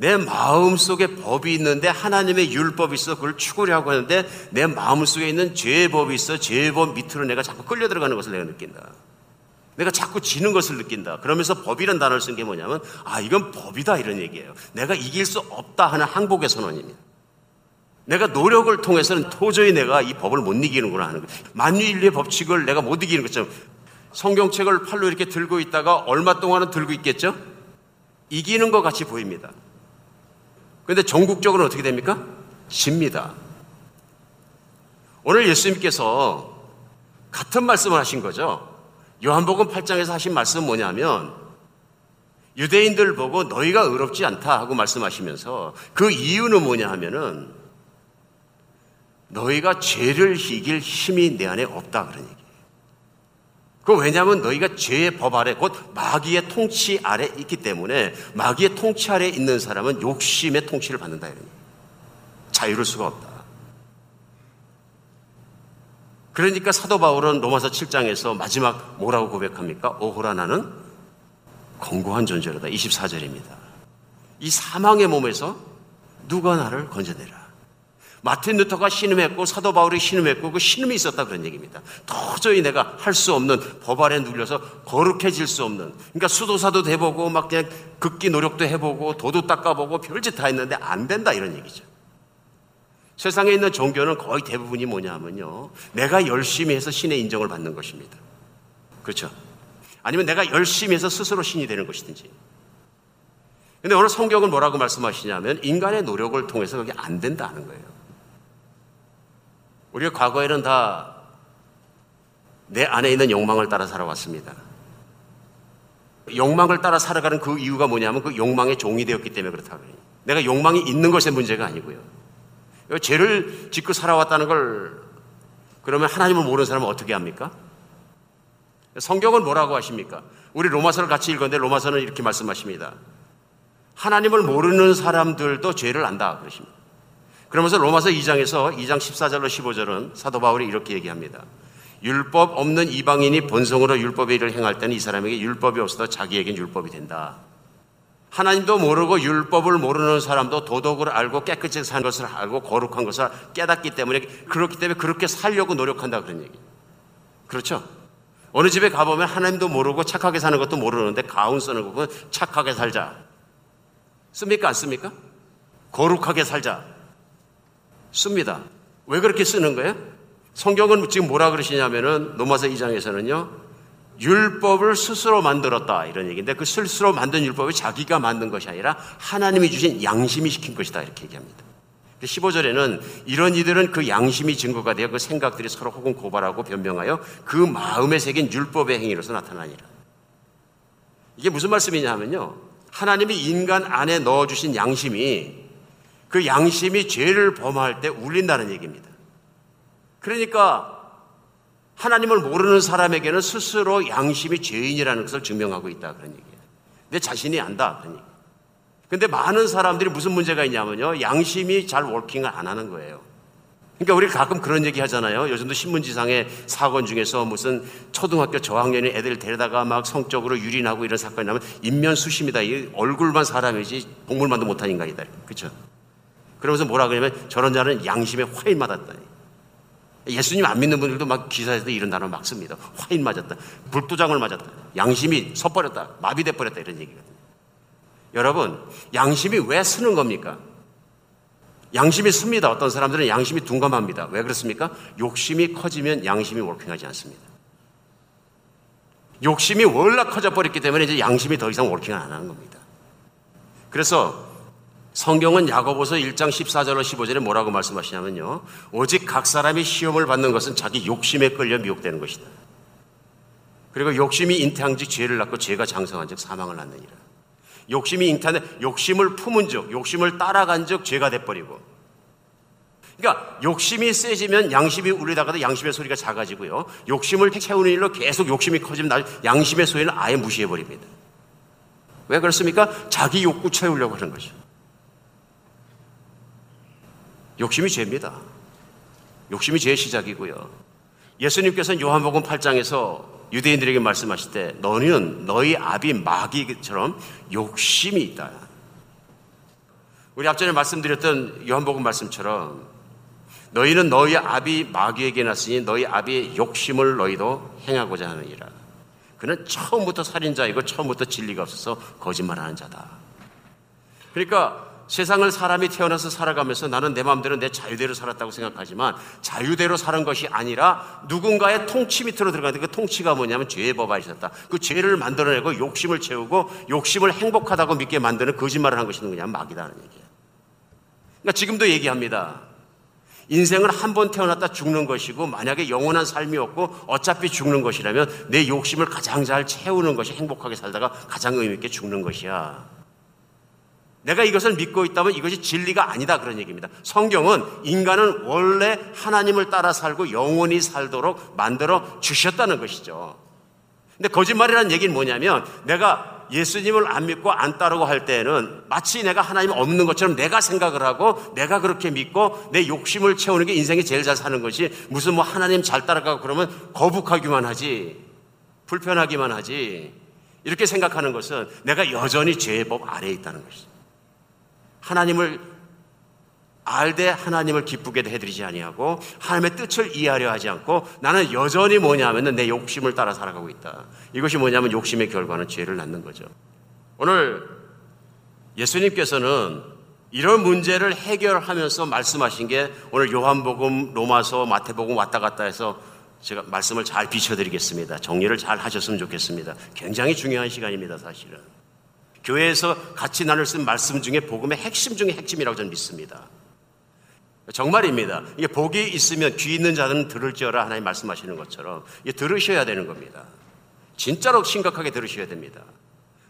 내 마음 속에 법이 있는데 하나님의 율법이 있어 그걸 추구하고 하는데 내 마음 속에 있는 죄의 법이 있어 죄의 법 밑으로 내가 자꾸 끌려 들어가는 것을 내가 느낀다. 내가 자꾸 지는 것을 느낀다. 그러면서 법이라는 단어를 쓴 게 뭐냐면 아 이건 법이다 이런 얘기예요. 내가 이길 수 없다 하는 항복의 선언입니다. 내가 노력을 통해서는 도저히 내가 이 법을 못 이기는구나 하는 거예요. 만유인류의 법칙을 내가 못 이기는 것처럼 성경책을 팔로 이렇게 들고 있다가 얼마 동안은 들고 있겠죠? 이기는 것 같이 보입니다. 그런데 전국적으로 어떻게 됩니까? 집니다. 오늘 예수님께서 같은 말씀을 하신 거죠. 요한복음 8장에서 하신 말씀은 뭐냐면 유대인들 보고 너희가 의롭지 않다 하고 말씀하시면서 그 이유는 뭐냐 하면은 너희가 죄를 이길 힘이 내 안에 없다 그런 얘기. 그 왜냐하면 너희가 죄의 법 아래 곧 마귀의 통치 아래 있기 때문에 마귀의 통치 아래 있는 사람은 욕심의 통치를 받는다 이런. 자유를 수가 없다. 그러니까 사도 바울은 로마서 7장에서 마지막 뭐라고 고백합니까? 오호라 나는 공고한 존재로다. 24절입니다. 이 사망의 몸에서 누가 나를 건져내라. 마틴 루터가 신음했고 사도 바울이 신음했고 그 신음이 있었다 그런 얘기입니다. 도저히 내가 할 수 없는 법 아래 눌려서 거룩해질 수 없는 그러니까 수도사도 돼보고 막 그냥 극기 노력도 해보고 도도 닦아보고 별짓 다 했는데 안 된다 이런 얘기죠. 세상에 있는 종교는 거의 대부분이 뭐냐면요. 내가 열심히 해서 신의 인정을 받는 것입니다. 그렇죠? 아니면 내가 열심히 해서 스스로 신이 되는 것이든지. 근데 오늘 성경은 뭐라고 말씀하시냐면 인간의 노력을 통해서 그게 안 된다는 거예요. 우리가 과거에는 다 내 안에 있는 욕망을 따라 살아왔습니다. 욕망을 따라 살아가는 그 이유가 뭐냐면 그 욕망의 종이 되었기 때문에 그렇다 그래요. 내가 욕망이 있는 것의 문제가 아니고요. 죄를 짓고 살아왔다는 걸 그러면 하나님을 모르는 사람은 어떻게 합니까? 성경은 뭐라고 하십니까? 우리 로마서를 같이 읽었는데 로마서는 이렇게 말씀하십니다. 하나님을 모르는 사람들도 죄를 안다 그러십니다. 그러면서 로마서 2장에서 2장 14절로 15절은 사도 바울이 이렇게 얘기합니다. 율법 없는 이방인이 본성으로 율법의 일을 행할 때는 이 사람에게 율법이 없어도 자기에겐 율법이 된다. 하나님도 모르고 율법을 모르는 사람도 도덕을 알고 깨끗이 사는 것을 알고 거룩한 것을 깨닫기 때문에 그렇기 때문에 그렇게 살려고 노력한다 그런 얘기. 그렇죠? 어느 집에 가보면 하나님도 모르고 착하게 사는 것도 모르는데 가운 쓰는 거 보면 착하게 살자. 씁니까? 안 씁니까? 거룩하게 살자. 씁니다. 왜 그렇게 쓰는 거예요? 성경은 지금 뭐라 그러시냐면은 로마서 2장에서는요. 율법을 스스로 만들었다 이런 얘기인데 그 스스로 만든 율법이 자기가 만든 것이 아니라 하나님이 주신 양심이 시킨 것이다 이렇게 얘기합니다. 15절에는 이런 이들은 그 양심이 증거가 되어 그 생각들이 서로 혹은 고발하고 변명하여 그 마음에 새긴 율법의 행위로서 나타나니라. 이게 무슨 말씀이냐 하면요. 하나님이 인간 안에 넣어주신 양심이 그 양심이 죄를 범할 때 울린다는 얘기입니다. 그러니까 하나님을 모르는 사람에게는 스스로 양심이 죄인이라는 것을 증명하고 있다 그런 얘기예요. 내 자신이 안다 그런 얘기. 근데 많은 사람들이 무슨 문제가 있냐면요. 양심이 잘 워킹을 안 하는 거예요. 그러니까 우리 가끔 그런 얘기 하잖아요. 요즘도 신문지상에 사건 중에서 무슨 초등학교 저학년이 애들 데려다가 막 성적으로 유린하고 이런 사건이 나면 인면 수심이다. 이 얼굴만 사람이지 동물만도 못한 인간이다. 그렇죠? 그러면서 뭐라 그러냐면 저런 자는 양심에 화인 맞았다니. 예수님 안 믿는 분들도 막 기사에서 이런 단어 막 씁니다. 화인 맞았다. 불도장을 맞았다. 양심이 섣버렸다. 마비돼 버렸다. 이런 얘기거든요. 여러분, 양심이 왜 쓰는 겁니까? 양심이 씁니다. 어떤 사람들은 양심이 둔감합니다. 왜 그렇습니까? 욕심이 커지면 양심이 월킹하지 않습니다. 욕심이 월락 커져 버렸기 때문에 이제 양심이 더 이상 월킹을 안 하는 겁니다. 그래서 성경은 야고보서 1장 14절로 15절에 뭐라고 말씀하시냐면요. 오직 각 사람이 시험을 받는 것은 자기 욕심에 끌려 미혹되는 것이다. 그리고 욕심이 잉태한즉 죄를 낳고 죄가 장성한즉 사망을 낳느니라. 욕심이 잉태한 욕심을 품은 즉 욕심을 따라간 즉 죄가 돼 버리고 그러니까 욕심이 세지면 양심이 울리다가도 양심의 소리가 작아지고요. 욕심을 채우는 일로 계속 욕심이 커지면 양심의 소리는 아예 무시해 버립니다. 왜 그렇습니까? 자기 욕구 채우려고 하는 거죠. 욕심이 죄입니다. 욕심이 죄의 시작이고요. 예수님께서는 요한복음 8장에서 유대인들에게 말씀하실 때 너는 너희 아비 마귀처럼 욕심이 있다. 우리 앞전에 말씀드렸던 요한복음 말씀처럼 너희는 너희 아비 마귀에게 났으니 너희 아비의 욕심을 너희도 행하고자 하느니라. 그는 처음부터 살인자이고 처음부터 진리가 없어서 거짓말하는 자다. 그러니까 세상을 사람이 태어나서 살아가면서 나는 내 마음대로 내 자유대로 살았다고 생각하지만 자유대로 사는 것이 아니라 누군가의 통치 밑으로 들어가는데 그 통치가 뭐냐면 죄의 있었다. 그 죄를 만들어내고 욕심을 채우고 욕심을 행복하다고 믿게 만드는 거짓말을 한 것이 누구냐? 마귀다는 얘기예요. 그러니까 지금도 얘기합니다. 인생은 한 번 태어났다 죽는 것이고 만약에 영원한 삶이 없고 어차피 죽는 것이라면 내 욕심을 가장 잘 채우는 것이 행복하게 살다가 가장 의미 있게 죽는 것이야. 내가 이것을 믿고 있다면 이것이 진리가 아니다 그런 얘기입니다. 성경은 인간은 원래 하나님을 따라 살고 영원히 살도록 만들어 주셨다는 것이죠. 근데 거짓말이라는 얘기는 뭐냐면 내가 예수님을 안 믿고 안 따르고 할 때는 마치 내가 하나님 없는 것처럼 내가 생각을 하고 내가 그렇게 믿고 내 욕심을 채우는 게 인생이 제일 잘 사는 것이 무슨 뭐 하나님 잘 따라가고 그러면 거북하기만 하지 불편하기만 하지 이렇게 생각하는 것은 내가 여전히 죄의 법 아래에 있다는 것이죠. 하나님을 알되 하나님을 기쁘게 해드리지 아니하고 하나님의 뜻을 이해하려 하지 않고 나는 여전히 뭐냐면은 내 욕심을 따라 살아가고 있다. 이것이 뭐냐면 욕심의 결과는 죄를 낳는 거죠. 오늘 예수님께서는 이런 문제를 해결하면서 말씀하신 게 오늘 요한복음, 로마서, 마태복음 왔다 갔다 해서 제가 말씀을 잘 비춰드리겠습니다. 정리를 잘 하셨으면 좋겠습니다. 굉장히 중요한 시간입니다, 사실은. 교회에서 같이 나눌 수 있는 말씀 중에 복음의 핵심 중에 핵심이라고 저는 믿습니다. 정말입니다. 이게 복이 있으면 귀 있는 자는 들을지어라 하나님 말씀하시는 것처럼 이게 들으셔야 되는 겁니다. 진짜로 심각하게 들으셔야 됩니다.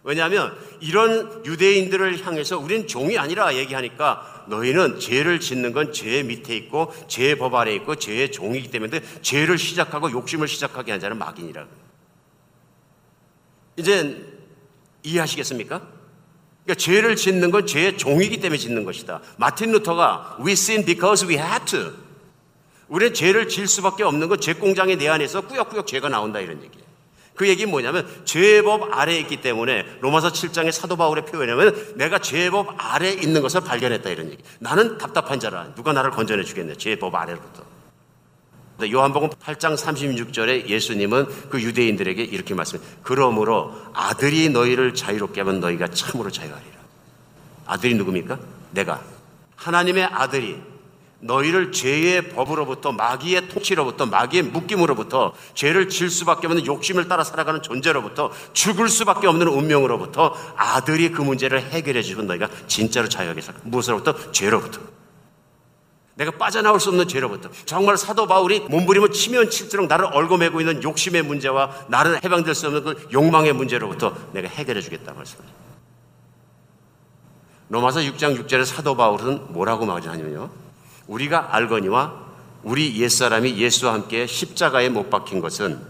왜냐하면 이런 유대인들을 향해서 우리는 종이 아니라 얘기하니까 너희는 죄를 짓는 건죄 밑에 있고 죄의 법 아래 있고 죄의 종이기 때문에 죄를 시작하고 욕심을 시작하게 한 자는 마귀니라. 이제 이해하시겠습니까? 그러니까 죄를 짓는 건 죄의 종이기 때문에 짓는 것이다. 마틴 루터가 we sin because we had to. 우리는 죄를 질 수밖에 없는 건 죄 공장의 내 안에서 꾸역꾸역 죄가 나온다 이런 얘기예요. 그 얘기는 뭐냐면 죄의 법 아래에 있기 때문에 로마서 7장의 사도 바울의 표현이면 내가 죄의 법 아래에 있는 것을 발견했다 이런 얘기. 나는 답답한 자라 누가 나를 건져내 주겠네 죄의 법 아래로부터. 요한복음 8장 36절에 예수님은 그 유대인들에게 이렇게 말씀해요. 그러므로 아들이 너희를 자유롭게 하면 너희가 참으로 자유하리라. 아들이 누굽니까? 내가. 하나님의 아들이 너희를 죄의 법으로부터 마귀의 통치로부터 마귀의 묶임으로부터 죄를 질 수밖에 없는 욕심을 따라 살아가는 존재로부터 죽을 수밖에 없는 운명으로부터 아들이 그 문제를 해결해 주면 너희가 진짜로 자유하게 살. 무엇으로부터? 죄로부터. 내가 빠져나올 수 없는 죄로부터 정말 사도 바울이 몸부림을 치면 칠수록 나를 얽어매고 있는 욕심의 문제와 나를 해방될 수 없는 그 욕망의 문제로부터 내가 해결해 주겠다 말씀하죠. 로마서 6장 6절에 사도 바울은 뭐라고 말하냐면요. 우리가 알거니와 우리 옛사람이 예수와 함께 십자가에 못 박힌 것은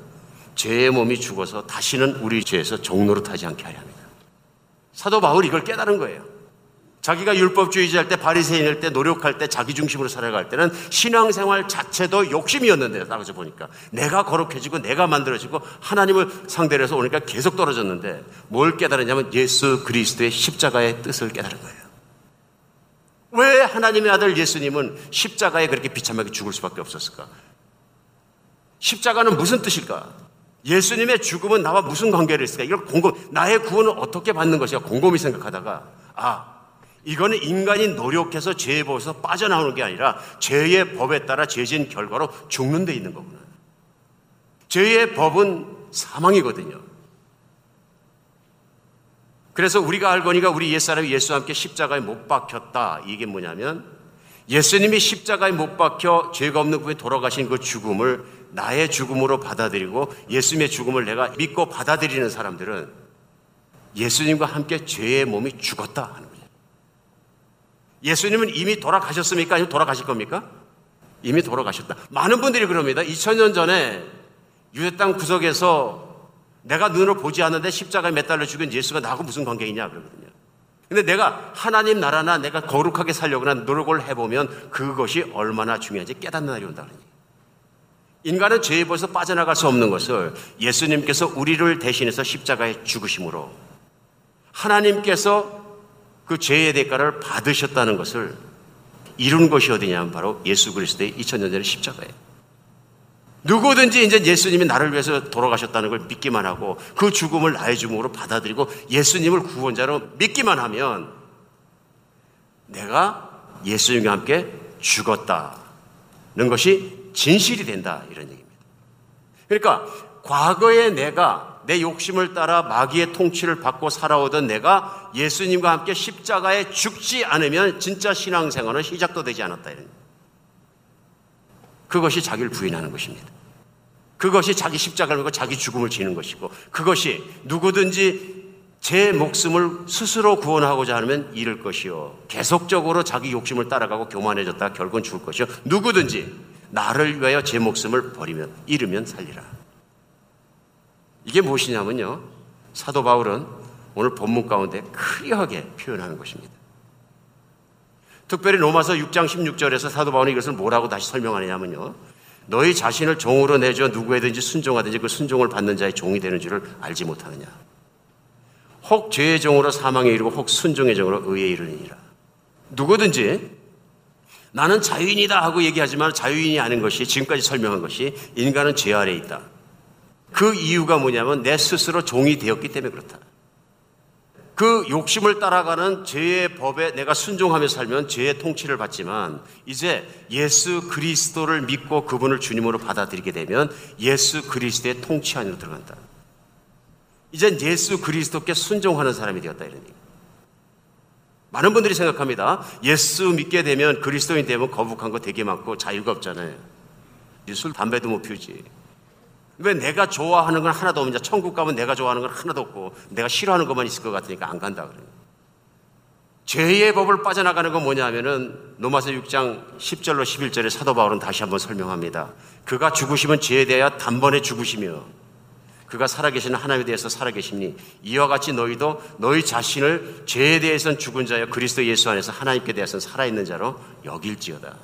죄의 몸이 죽어서 다시는 우리 죄에서 종로로 타지 않게 하려 합니다. 사도 바울이 이걸 깨달은 거예요. 자기가 율법주의자일 때 바리새인일 때 노력할 때 자기 중심으로 살아갈 때는 신앙생활 자체도 욕심이었는데 따라서 보니까 내가 거룩해지고 내가 만들어지고 하나님을 상대로 해서 오니까 계속 떨어졌는데 뭘 깨달았냐면 예수 그리스도의 십자가의 뜻을 깨달은 거예요. 왜 하나님의 아들 예수님은 십자가에 그렇게 비참하게 죽을 수밖에 없었을까? 십자가는 무슨 뜻일까? 예수님의 죽음은 나와 무슨 관계를 있을까? 이걸 곰곰, 나의 구원은 어떻게 받는 것이야? 곰곰이 생각하다가, 아, 이거는 인간이 노력해서 죄의 법에서 빠져나오는 게 아니라 죄의 법에 따라 죄진 결과로 죽는 데 있는 거구나. 죄의 법은 사망이거든요. 그래서 우리가 알거니가 우리 옛사람이 예수와 함께 십자가에 못 박혔다. 이게 뭐냐면 예수님이 십자가에 못 박혀 죄가 없는 분에 돌아가신 그 죽음을 나의 죽음으로 받아들이고 예수님의 죽음을 내가 믿고 받아들이는 사람들은 예수님과 함께 죄의 몸이 죽었다 하는 거예요. 예수님은 이미 돌아가셨습니까? 아니면 돌아가실 겁니까? 이미 돌아가셨다. 많은 분들이 그럽니다. 2000년 전에 유대 땅 구석에서 내가 눈으로 보지 않는데 십자가에 매달려 죽인 예수가 나하고 무슨 관계 있냐 그러거든요. 근데 내가 하나님 나라나 내가 거룩하게 하는 노력을 해보면 그것이 얼마나 중요한지 깨닫는 날이 온다. 인간은 죄에 벌써 빠져나갈 수 없는 것을 예수님께서 우리를 대신해서 십자가에 죽으심으로 하나님께서 그 죄의 대가를 받으셨다는 것을 이룬 것이 어디냐면 바로 예수 그리스도의 2000년 전의 십자가예요. 누구든지 이제 예수님이 나를 위해서 돌아가셨다는 걸 믿기만 하고 그 죽음을 나의 죽음으로 받아들이고 예수님을 구원자로 믿기만 하면 내가 예수님과 함께 죽었다는 것이 진실이 된다 이런 얘기입니다. 그러니까 과거에 내가 내 욕심을 따라 마귀의 통치를 받고 살아오던 내가 예수님과 함께 십자가에 죽지 않으면 진짜 신앙생활은 시작도 되지 않았다 이런. 그것이 자기를 부인하는 것입니다. 그것이 자기 십자가를 메고 자기 죽음을 지는 것이고 그것이 누구든지 제 목숨을 스스로 구원하고자 하면 잃을 것이요. 계속적으로 자기 욕심을 따라가고 교만해졌다 결국은 죽을 것이요. 누구든지 나를 위하여 제 목숨을 버리면 잃으면 살리라. 이게 무엇이냐면요. 사도 바울은 오늘 본문 가운데 클리어하게 표현하는 것입니다. 특별히 로마서 6장 16절에서 사도 바울이 이것을 뭐라고 다시 설명하느냐면요. 너희 자신을 종으로 내줘 누구에든지 순종하든지 그 순종을 받는 자의 종이 되는 줄을 알지 못하느냐. 혹 죄의 종으로 사망에 이르고 혹 순종의 종으로 의에 이르느니라. 누구든지 나는 자유인이다 하고 얘기하지만 자유인이 아닌 것이 지금까지 설명한 것이 인간은 죄 아래에 있다. 그 이유가 뭐냐면 내 스스로 종이 되었기 때문에 그렇다. 그 욕심을 따라가는 죄의 법에 내가 순종하며 살면 죄의 통치를 받지만 이제 예수 그리스도를 믿고 그분을 주님으로 받아들이게 되면 예수 그리스도의 통치 안으로 들어간다. 이젠 예수 그리스도께 순종하는 사람이 되었다 이런 얘기. 많은 분들이 생각합니다. 예수 믿게 되면 그리스도인 되면 거북한 거 되게 많고 자유가 없잖아요. 술, 담배도 못 피우지. 왜 내가 좋아하는 건 하나도 없냐? 천국 가면 내가 좋아하는 건 하나도 없고 내가 싫어하는 것만 있을 것 같으니까 안 간다 그래요. 죄의 법을 빠져나가는 건 뭐냐 하면은 로마서 6장 10절로 11절에 사도 바울은 다시 한번 설명합니다. 그가 죽으시면 죄에 대하여 단번에 죽으시며 그가 살아계시는 하나님에 대해서 살아계시니 이와 같이 너희도 너희 자신을 죄에 대해서는 죽은 자여 그리스도 예수 안에서 하나님께 대해서는 살아있는 자로 여길지어다.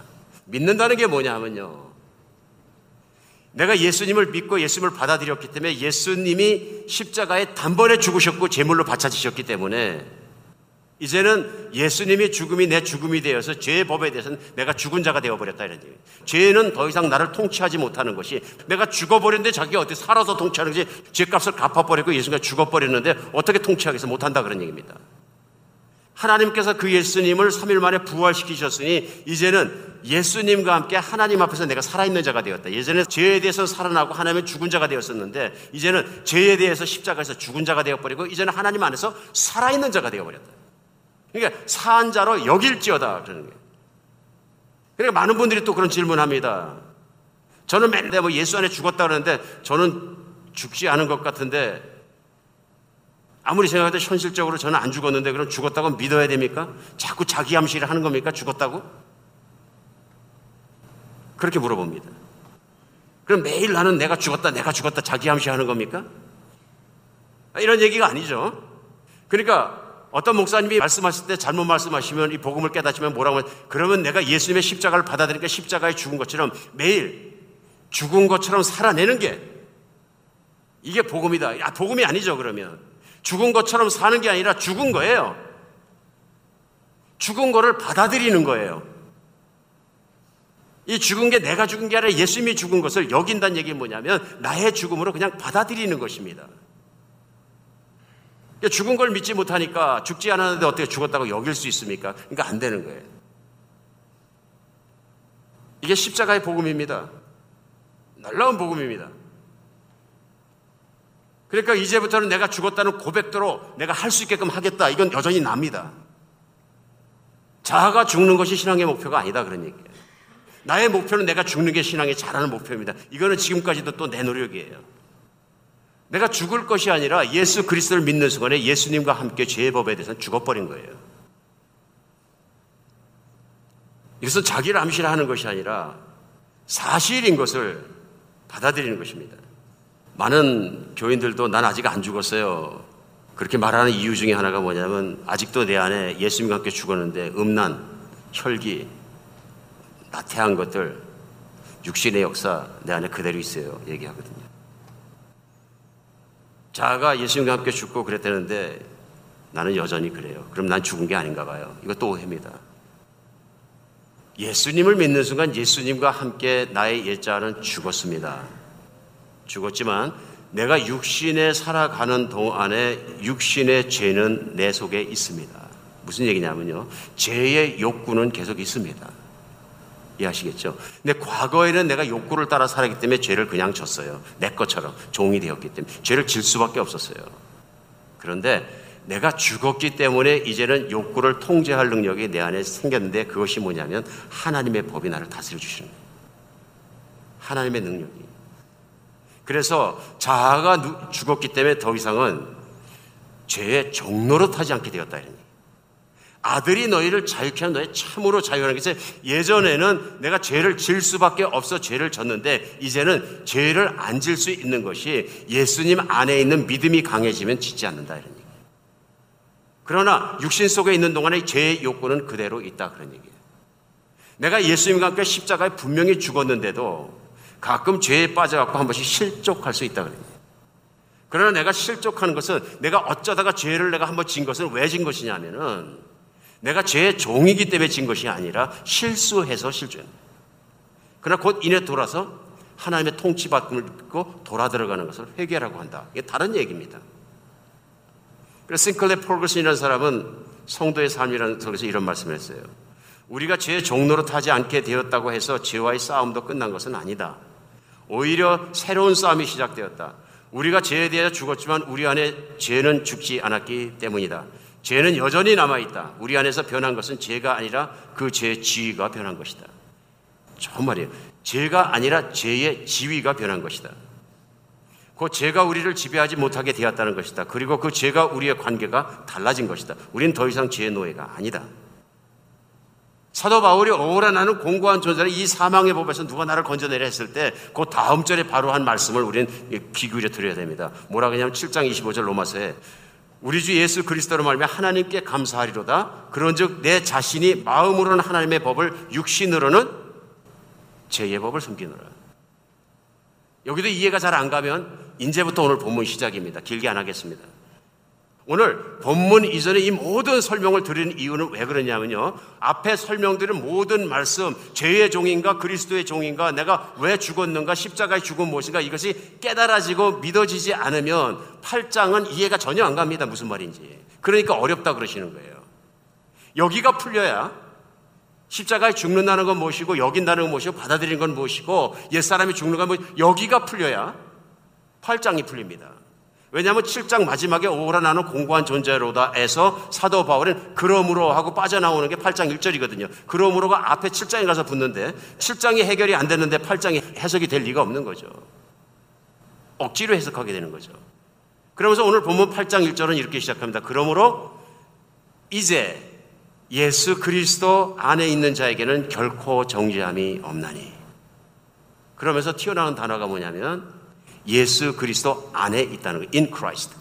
믿는다는 게 뭐냐 하면요. 내가 예수님을 믿고 예수님을 받아들였기 때문에 예수님이 십자가에 단번에 죽으셨고 제물로 바쳐지셨기 때문에 이제는 예수님의 죽음이 내 죽음이 되어서 죄의 법에 대해서는 내가 죽은 자가 되어버렸다 이런 얘기예요. 죄는 더 이상 나를 통치하지 못하는 것이 내가 죽어버렸는데 자기가 어떻게 살아서 통치하는 것이 죄값을 갚아버리고 예수님과 죽어버렸는데 어떻게 통치하겠어 못한다 그런 얘기입니다. 하나님께서 그 예수님을 3일 만에 부활시키셨으니 이제는 예수님과 함께 하나님 앞에서 내가 살아있는 자가 되었다. 예전에 죄에 대해서 살아나고 하나님의 죽은 자가 되었었는데 이제는 죄에 대해서 십자가에서 죽은 자가 되어버리고 이제는 하나님 안에서 살아있는 자가 되어버렸다. 그러니까 사한 자로 여길지어다 그러는 거예요. 그러니까 많은 분들이 또 그런 질문합니다. 저는 맨날 뭐 예수 안에 죽었다 그러는데 저는 죽지 않은 것 같은데 아무리 생각해도 현실적으로 저는 안 죽었는데 그럼 죽었다고 믿어야 됩니까? 자꾸 자기 암시를 하는 겁니까? 죽었다고? 그렇게 물어봅니다. 그럼 매일 나는 내가 죽었다, 내가 죽었다 자기 암시 하는 겁니까? 이런 얘기가 아니죠. 그러니까 어떤 목사님이 말씀하실 때 잘못 말씀하시면 이 복음을 깨닫지면 뭐라고 하면 그러면 내가 예수님의 십자가를 받아들이니까 십자가에 죽은 것처럼 매일 죽은 것처럼 살아내는 게 이게 복음이다. 야, 복음이 아니죠, 그러면. 죽은 것처럼 사는 게 아니라 죽은 거예요. 죽은 거를 받아들이는 거예요. 이 죽은 게 내가 죽은 게 아니라 예수님이 죽은 것을 여긴다는 얘기는 뭐냐면 나의 죽음으로 그냥 받아들이는 것입니다. 그러니까 죽은 걸 믿지 못하니까 죽지 않았는데 어떻게 죽었다고 여길 수 있습니까? 그러니까 안 되는 거예요. 이게 십자가의 복음입니다. 놀라운 복음입니다. 그러니까 이제부터는 내가 죽었다는 고백대로 내가 할 수 있게끔 하겠다. 이건 여전히 납니다. 자아가 죽는 것이 신앙의 목표가 아니다. 그런 얘기예요. 나의 목표는 내가 죽는 게 신앙의 잘하는 목표입니다. 이거는 지금까지도 또 내 노력이에요. 내가 죽을 것이 아니라 예수 그리스도를 믿는 순간에 예수님과 함께 죄의 법에 대해서는 죽어버린 거예요. 이것은 자기를 암시하는 것이 아니라 사실인 것을 받아들이는 것입니다. 많은 교인들도 난 아직 안 죽었어요. 그렇게 말하는 이유 중에 하나가 뭐냐면 아직도 내 안에 예수님과 함께 죽었는데 음란, 혈기, 나태한 것들, 육신의 역사 내 안에 그대로 있어요. 얘기하거든요. 자아가 예수님과 함께 죽고 그랬다는데 나는 여전히 그래요. 그럼 난 죽은 게 아닌가 봐요. 이것도 오해입니다. 예수님을 믿는 순간 예수님과 함께 나의 옛자는 죽었습니다. 죽었지만 내가 육신에 살아가는 동안에 육신의 죄는 내 속에 있습니다. 무슨 얘기냐면요. 죄의 욕구는 계속 있습니다. 이해하시겠죠? 근데 과거에는 내가 욕구를 따라 살았기 때문에 죄를 그냥 졌어요. 내 것처럼 종이 되었기 때문에 죄를 질 수밖에 없었어요. 그런데 내가 죽었기 때문에 이제는 욕구를 통제할 능력이 내 안에 생겼는데 그것이 뭐냐면 하나님의 법이 나를 다스려 주시는. 하나님의 능력이. 그래서 자아가 누- 죽었기 때문에 더 이상은 죄의 종로로 타지 않게 되었다 이런. 아들이 너희를 자유케 하는 너희 참으로 자유하는 것이 예전에는 내가 죄를 질 수밖에 없어 죄를 졌는데 이제는 죄를 안 질 수 있는 것이 예수님 안에 있는 믿음이 강해지면 짓지 않는다 이런 얘기예요. 그러나 육신 속에 있는 동안에 죄의 욕구는 그대로 있다 그런 얘기예요. 내가 예수님과 함께 십자가에 분명히 죽었는데도 가끔 죄에 빠져갖고 한 번씩 실족할 수 있다 그래요. 그러나 내가 실족하는 것은 내가 어쩌다가 죄를 내가 한번 진 것은 왜 진 것이냐면은 내가 죄의 종이기 때문에 진 것이 아니라 실수해서 실죄. 그러나 곧 이내 돌아서 하나님의 통치받음을 듣고 돌아 들어가는 것을 회개라고 한다. 이게 다른 얘기입니다. 그래서 싱클레 폴거슨이라는 사람은 성도의 삶이라는 속에서 이런 말씀을 했어요. 우리가 죄의 종로로 타지 않게 되었다고 해서 죄와의 싸움도 끝난 것은 아니다. 오히려 새로운 싸움이 시작되었다. 우리가 죄에 대해 죽었지만 우리 안에 죄는 죽지 않았기 때문이다. 죄는 여전히 남아있다. 우리 안에서 변한 것은 죄가 아니라 그 죄의 지위가 변한 것이다. 좋은 말이에요. 죄가 아니라 죄의 지위가 변한 것이다. 그 죄가 우리를 지배하지 못하게 되었다는 것이다. 그리고 그 죄가 우리의 관계가 달라진 것이다. 우리는 더 이상 죄의 노예가 아니다. 사도 바울이 오라 나는 공고한 존재라 이 사망의 법에서 누가 나를 건져내려 했을 때 그 다음 절에 바로 한 말씀을 우리는 귀 기울여 드려야 됩니다. 뭐라 그러냐면 7장 25절 로마서에 우리 주 예수 그리스도로 말하면 하나님께 감사하리로다. 그런즉 내 자신이 마음으로는 하나님의 법을 육신으로는 죄의 법을 숨기노라. 여기도 이해가 잘 안 가면 이제부터 오늘 본문 시작입니다. 길게 안 하겠습니다. 오늘 본문 이전에 이 모든 설명을 드리는 이유는 왜 그러냐면요. 앞에 설명드린 모든 말씀, 죄의 종인가 그리스도의 종인가 내가 왜 죽었는가 십자가의 죽은 무엇인가 이것이 깨달아지고 믿어지지 않으면 8장은 이해가 전혀 안 갑니다. 무슨 말인지. 그러니까 어렵다 그러시는 거예요. 여기가 풀려야 십자가에 죽는다는 건 무엇이고 여긴다는 건 무엇이고 받아들이는 건 무엇이고 옛사람이 죽는 건 무엇 여기가 풀려야 8장이 풀립니다. 왜냐하면 7장 마지막에 오라 나는 공고한 존재로다에서 사도 바울은 그러므로 하고 빠져나오는 게 8장 1절이거든요. 그러므로가 앞에 7장에 가서 붙는데 7장이 해결이 안 됐는데 8장이 해석이 될 리가 없는 거죠. 억지로 해석하게 되는 거죠. 그러면서 오늘 본문 8장 1절은 이렇게 시작합니다. 그러므로 이제 예수 그리스도 안에 있는 자에게는 결코 정죄함이 없나니. 그러면서 튀어나오는 단어가 뭐냐면 예수 그리스도 안에 있다는 거예요. in Christ.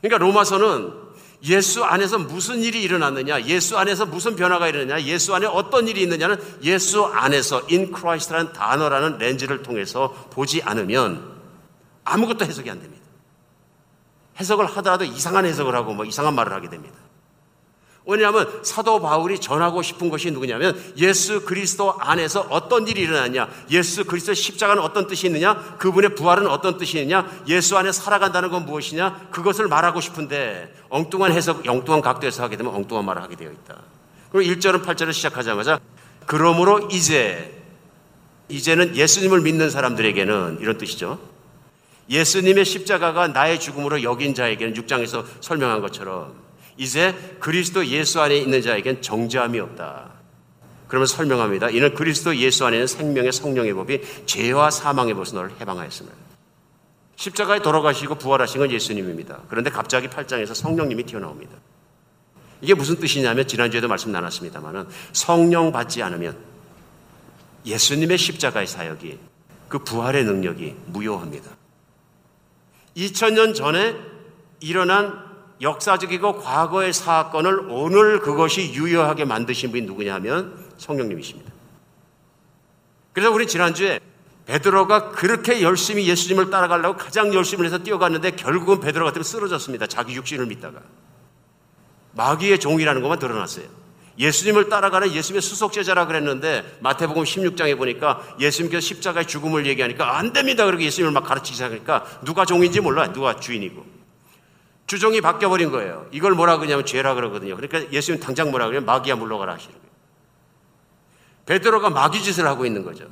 그러니까 로마서는 예수 안에서 무슨 일이 일어났느냐, 예수 안에서 무슨 변화가 일어났느냐, 예수 안에 어떤 일이 있느냐는 예수 안에서 in Christ라는 단어라는 렌즈를 통해서 보지 않으면 아무것도 해석이 안 됩니다. 해석을 하더라도 이상한 해석을 하고 뭐 이상한 말을 하게 됩니다. 왜냐하면 사도 바울이 전하고 싶은 것이 누구냐면 예수 그리스도 안에서 어떤 일이 일어났냐, 예수 그리스도 십자가는 어떤 뜻이 있느냐, 그분의 부활은 어떤 뜻이 있느냐, 예수 안에 살아간다는 건 무엇이냐, 그것을 말하고 싶은데 엉뚱한 해석, 엉뚱한 각도에서 하게 되면 엉뚱한 말을 하게 되어 있다. 그리고 1절은 8절을 시작하자마자 그러므로 이제 이제는 예수님을 믿는 사람들에게는 이런 뜻이죠. 예수님의 십자가가 나의 죽음으로 여긴 자에게는 6장에서 설명한 것처럼 이제 그리스도 예수 안에 있는 자에겐 정죄함이 없다. 그러면 설명합니다. 이는 그리스도 예수 안에는 생명의 성령의 법이 죄와 사망의 법에서 너를 해방하였습니다. 십자가에 돌아가시고 부활하신 건 예수님입니다. 그런데 갑자기 8장에서 성령님이 튀어나옵니다. 이게 무슨 뜻이냐면 지난주에도 말씀 나눴습니다만은 성령 받지 않으면 예수님의 십자가의 사역이 그 부활의 능력이 무효합니다. 2000년 전에 일어난 역사적이고 과거의 사건을 오늘 그것이 유효하게 만드신 분이 누구냐면 성령님이십니다. 그래서 우리 지난주에 베드로가 그렇게 열심히 예수님을 따라가려고 가장 열심히 해서 뛰어갔는데 결국은 베드로 같으면 쓰러졌습니다. 자기 육신을 믿다가. 마귀의 종이라는 것만 드러났어요. 예수님을 따라가는 예수님의 수속제자라 그랬는데 마태복음 16장에 보니까 예수님께서 십자가의 죽음을 얘기하니까 안 됩니다. 그렇게 예수님을 막 가르치기 시작하니까 누가 종인지 몰라. 누가 주인이고. 주종이 바뀌어버린 거예요. 이걸 뭐라 그러냐면 죄라 그러거든요. 그러니까 예수님 당장 뭐라 그러냐면 마귀야 물러가라 하시는 거예요. 베드로가 마귀 짓을 하고 있는 거죠.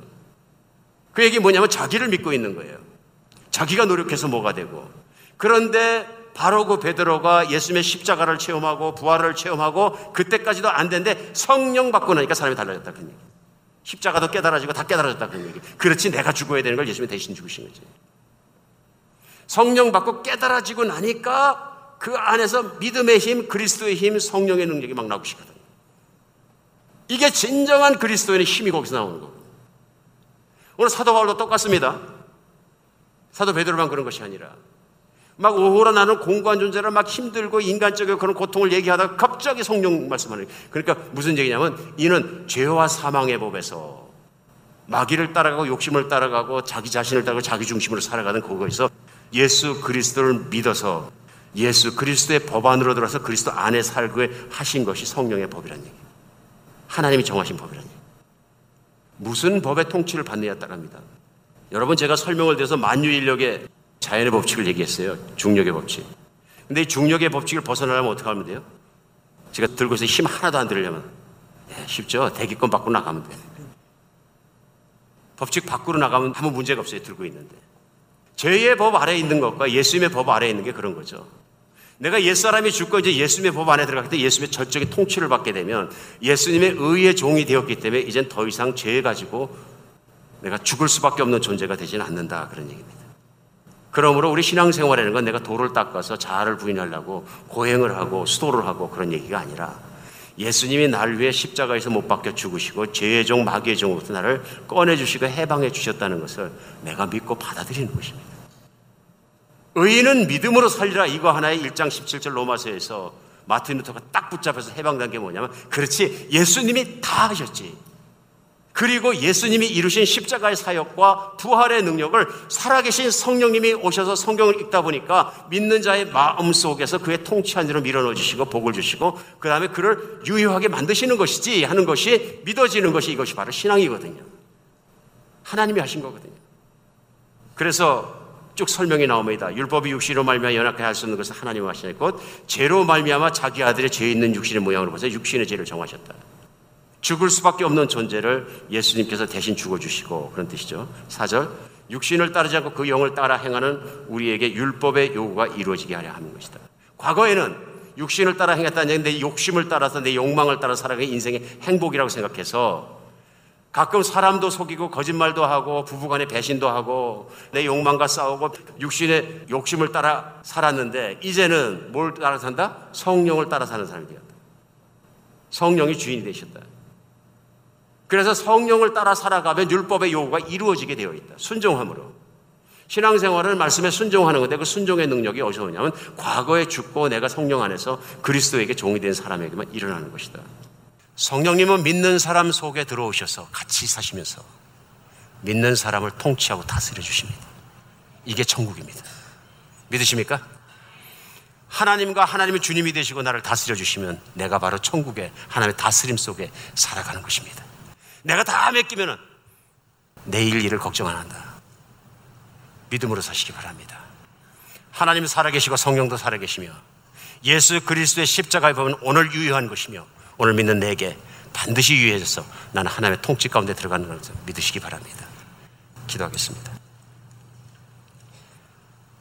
그 얘기 뭐냐면 자기를 믿고 있는 거예요. 자기가 노력해서 뭐가 되고. 그런데 바로 그 베드로가 예수님의 십자가를 체험하고 부활을 체험하고 그때까지도 안 됐는데 성령 받고 나니까 사람이 달라졌다 그런 얘기. 십자가도 깨달아지고 다 깨달아졌다 그런 얘기. 그렇지 내가 죽어야 되는 걸 예수님이 대신 죽으신 거지. 성령 받고 깨달아지고 나니까 그 안에서 믿음의 힘, 그리스도의 힘, 성령의 능력이 막 나오고 싶거든. 이게 진정한 그리스도인의 힘이 거기서 나오는 거고. 오늘 사도 바울도 똑같습니다. 사도 베드로만 그런 것이 아니라 막 오호라 나는 공고한 존재라 막 힘들고 인간적인 그런 고통을 얘기하다가 갑자기 성령 말씀하는 거예요. 그러니까 무슨 얘기냐면 이는 죄와 사망의 법에서 마귀를 따라가고 욕심을 따라가고 자기 자신을 따라가고 자기 중심으로 살아가는 그거에서 예수 그리스도를 믿어서 예수 그리스도의 법 안으로 들어서 그리스도 안에 살고 하신 것이 성령의 법이라는 얘기예요. 하나님이 정하신 법이라는 얘기예요. 무슨 법의 통치를 받느냐에 따릅니다. 여러분 제가 설명을 드려서 만유인력의 자연의 법칙을 얘기했어요. 중력의 법칙. 근데 이 중력의 법칙을 벗어나려면 어떻게 하면 돼요? 제가 들고 있어 힘 하나도 안 들으려면 네, 쉽죠. 대기권 밖으로 나가면 돼요. 법칙 밖으로 나가면 아무 문제가 없어요. 들고 있는데. 죄의 법 아래에 있는 것과 예수님의 법 아래에 있는 게 그런 거죠. 내가 옛사람이 죽고 이제 예수님의 법 안에 들어갔을 때 예수님의 절적인 통치를 받게 되면 예수님의 의의 종이 되었기 때문에 이젠 더 이상 죄 가지고 내가 죽을 수밖에 없는 존재가 되지는 않는다. 그런 얘기입니다. 그러므로 우리 신앙생활이라는 건 내가 도를 닦아서 자아를 부인하려고 고행을 하고 수도를 하고 그런 얘기가 아니라 예수님이 날 위해 십자가에서 못 박혀 죽으시고 죄의 종 마귀의 종으로부터 나를 꺼내 주시고 해방해 주셨다는 것을 내가 믿고 받아들이는 것입니다. 의인은 믿음으로 살리라 이거 하나의 1장 17절 로마서에서 마틴 루터가 딱 붙잡혀서 해방된 게 뭐냐면 그렇지 예수님이 다 하셨지. 그리고 예수님이 이루신 십자가의 사역과 부활의 능력을 살아계신 성령님이 오셔서 성경을 읽다 보니까 믿는 자의 마음 속에서 그의 통치 안으로 밀어넣어 주시고 복을 주시고 그 다음에 그를 유효하게 만드시는 것이지 하는 것이 믿어지는 것이 이것이 바로 신앙이거든요. 하나님이 하신 거거든요. 그래서 쭉 설명이 나옵니다. 율법이 육신으로 말미암아 연약하게 할 수 없는 것을 하나님 하시는 것 죄로 말미암아 자기 아들의 죄 있는 육신의 모양으로 보서 육신의 죄를 정하셨다. 죽을 수밖에 없는 존재를 예수님께서 대신 죽어주시고 그런 뜻이죠. 4절 육신을 따르지 않고 그 영을 따라 행하는 우리에게 율법의 요구가 이루어지게 하려 하는 것이다. 과거에는 육신을 따라 행했다는 얘기인데 내 욕심을 따라서 내 욕망을 따라 살아가는 인생의 행복이라고 생각해서 가끔 사람도 속이고 거짓말도 하고 부부간에 배신도 하고 내 욕망과 싸우고 육신의 욕심을 따라 살았는데 이제는 뭘 따라 산다? 성령을 따라 사는 사람이 되었다. 성령이 주인이 되셨다. 그래서 성령을 따라 살아가면 율법의 요구가 이루어지게 되어 있다. 순종함으로. 신앙생활은 말씀에 순종하는 건데 그 순종의 능력이 어디서 오냐면 과거에 죽고 내가 성령 안에서 그리스도에게 종이 된 사람에게만 일어나는 것이다. 성령님은 믿는 사람 속에 들어오셔서 같이 사시면서 믿는 사람을 통치하고 다스려 주십니다. 이게 천국입니다. 믿으십니까? 하나님과 하나님의 주님이 되시고 나를 다스려 주시면 내가 바로 천국의 하나님의 다스림 속에 살아가는 것입니다. 내가 다 맡기면은 내일 일을 걱정 안 한다. 믿음으로 사시기 바랍니다. 하나님 살아계시고 성령도 살아계시며 예수 그리스도의 십자가의 법은 오늘 유효한 것이며 오늘 믿는 내게 반드시 유효해져서 나는 하나님의 통치 가운데 들어가는 것을 믿으시기 바랍니다. 기도하겠습니다.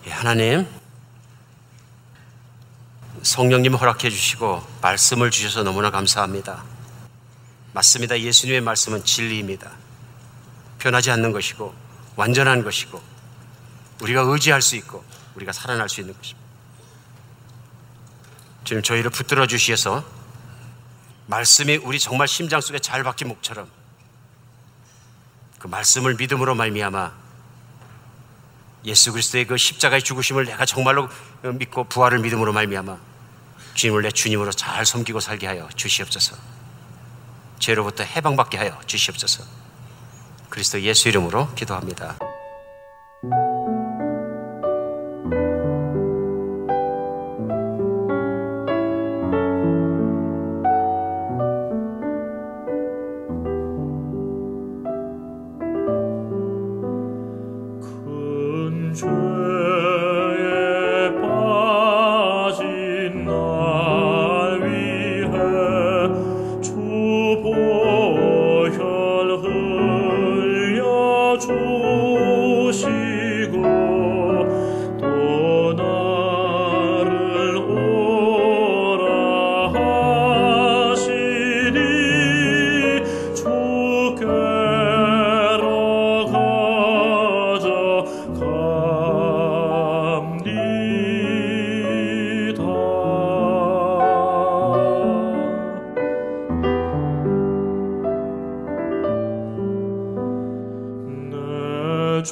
예, 하나님, 성령님 허락해 주시고 말씀을 주셔서 너무나 감사합니다. 맞습니다. 예수님의 말씀은 진리입니다. 변하지 않는 것이고 완전한 것이고 우리가 의지할 수 있고 우리가 살아날 수 있는 것입니다. 주님 저희를 붙들어 주시어서 말씀이 우리 정말 심장 속에 잘 박힌 목처럼 그 말씀을 믿음으로 말미암아 예수 그리스도의 그 십자가의 죽으심을 내가 정말로 믿고 부활을 믿음으로 말미암아 주님을 내 주님으로 잘 섬기고 살게 하여 주시옵소서. 죄로부터 해방받게 하여 주시옵소서. 그리스도 예수 이름으로 기도합니다.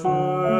내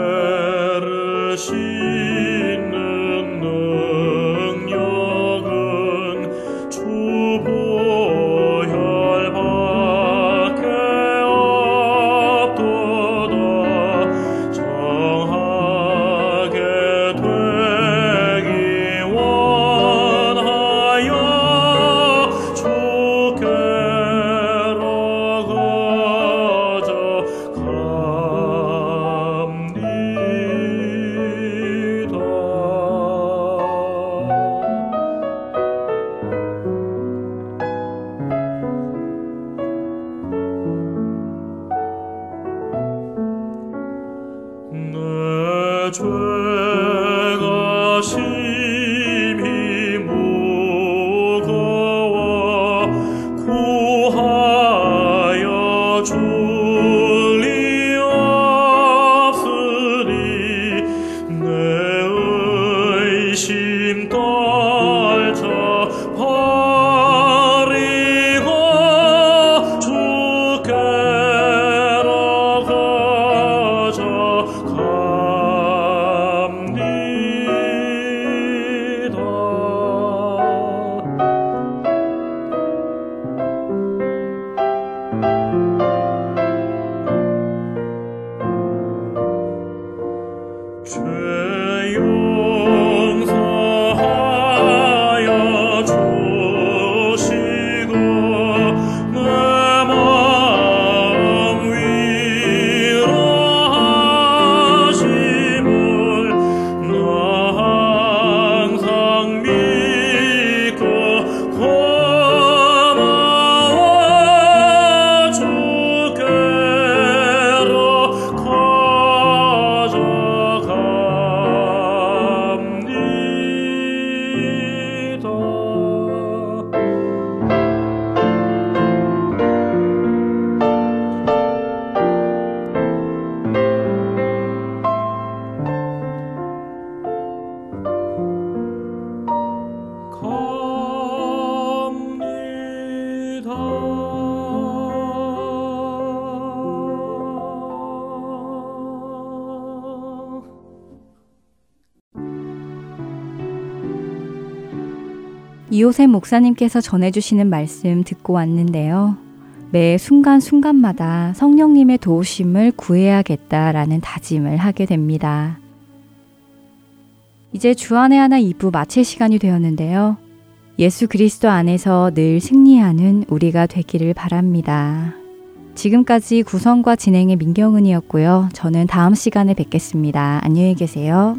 이호셉 목사님께서 전해주시는 말씀 듣고 왔는데요. 매 순간순간마다 성령님의 도우심을 구해야겠다라는 다짐을 하게 됩니다. 이제 주안의 하나 2부 마칠 시간이 되었는데요. 예수 그리스도 안에서 늘 승리하는 우리가 되기를 바랍니다. 지금까지 구성과 진행의 민경은이었고요. 저는 다음 시간에 뵙겠습니다. 안녕히 계세요.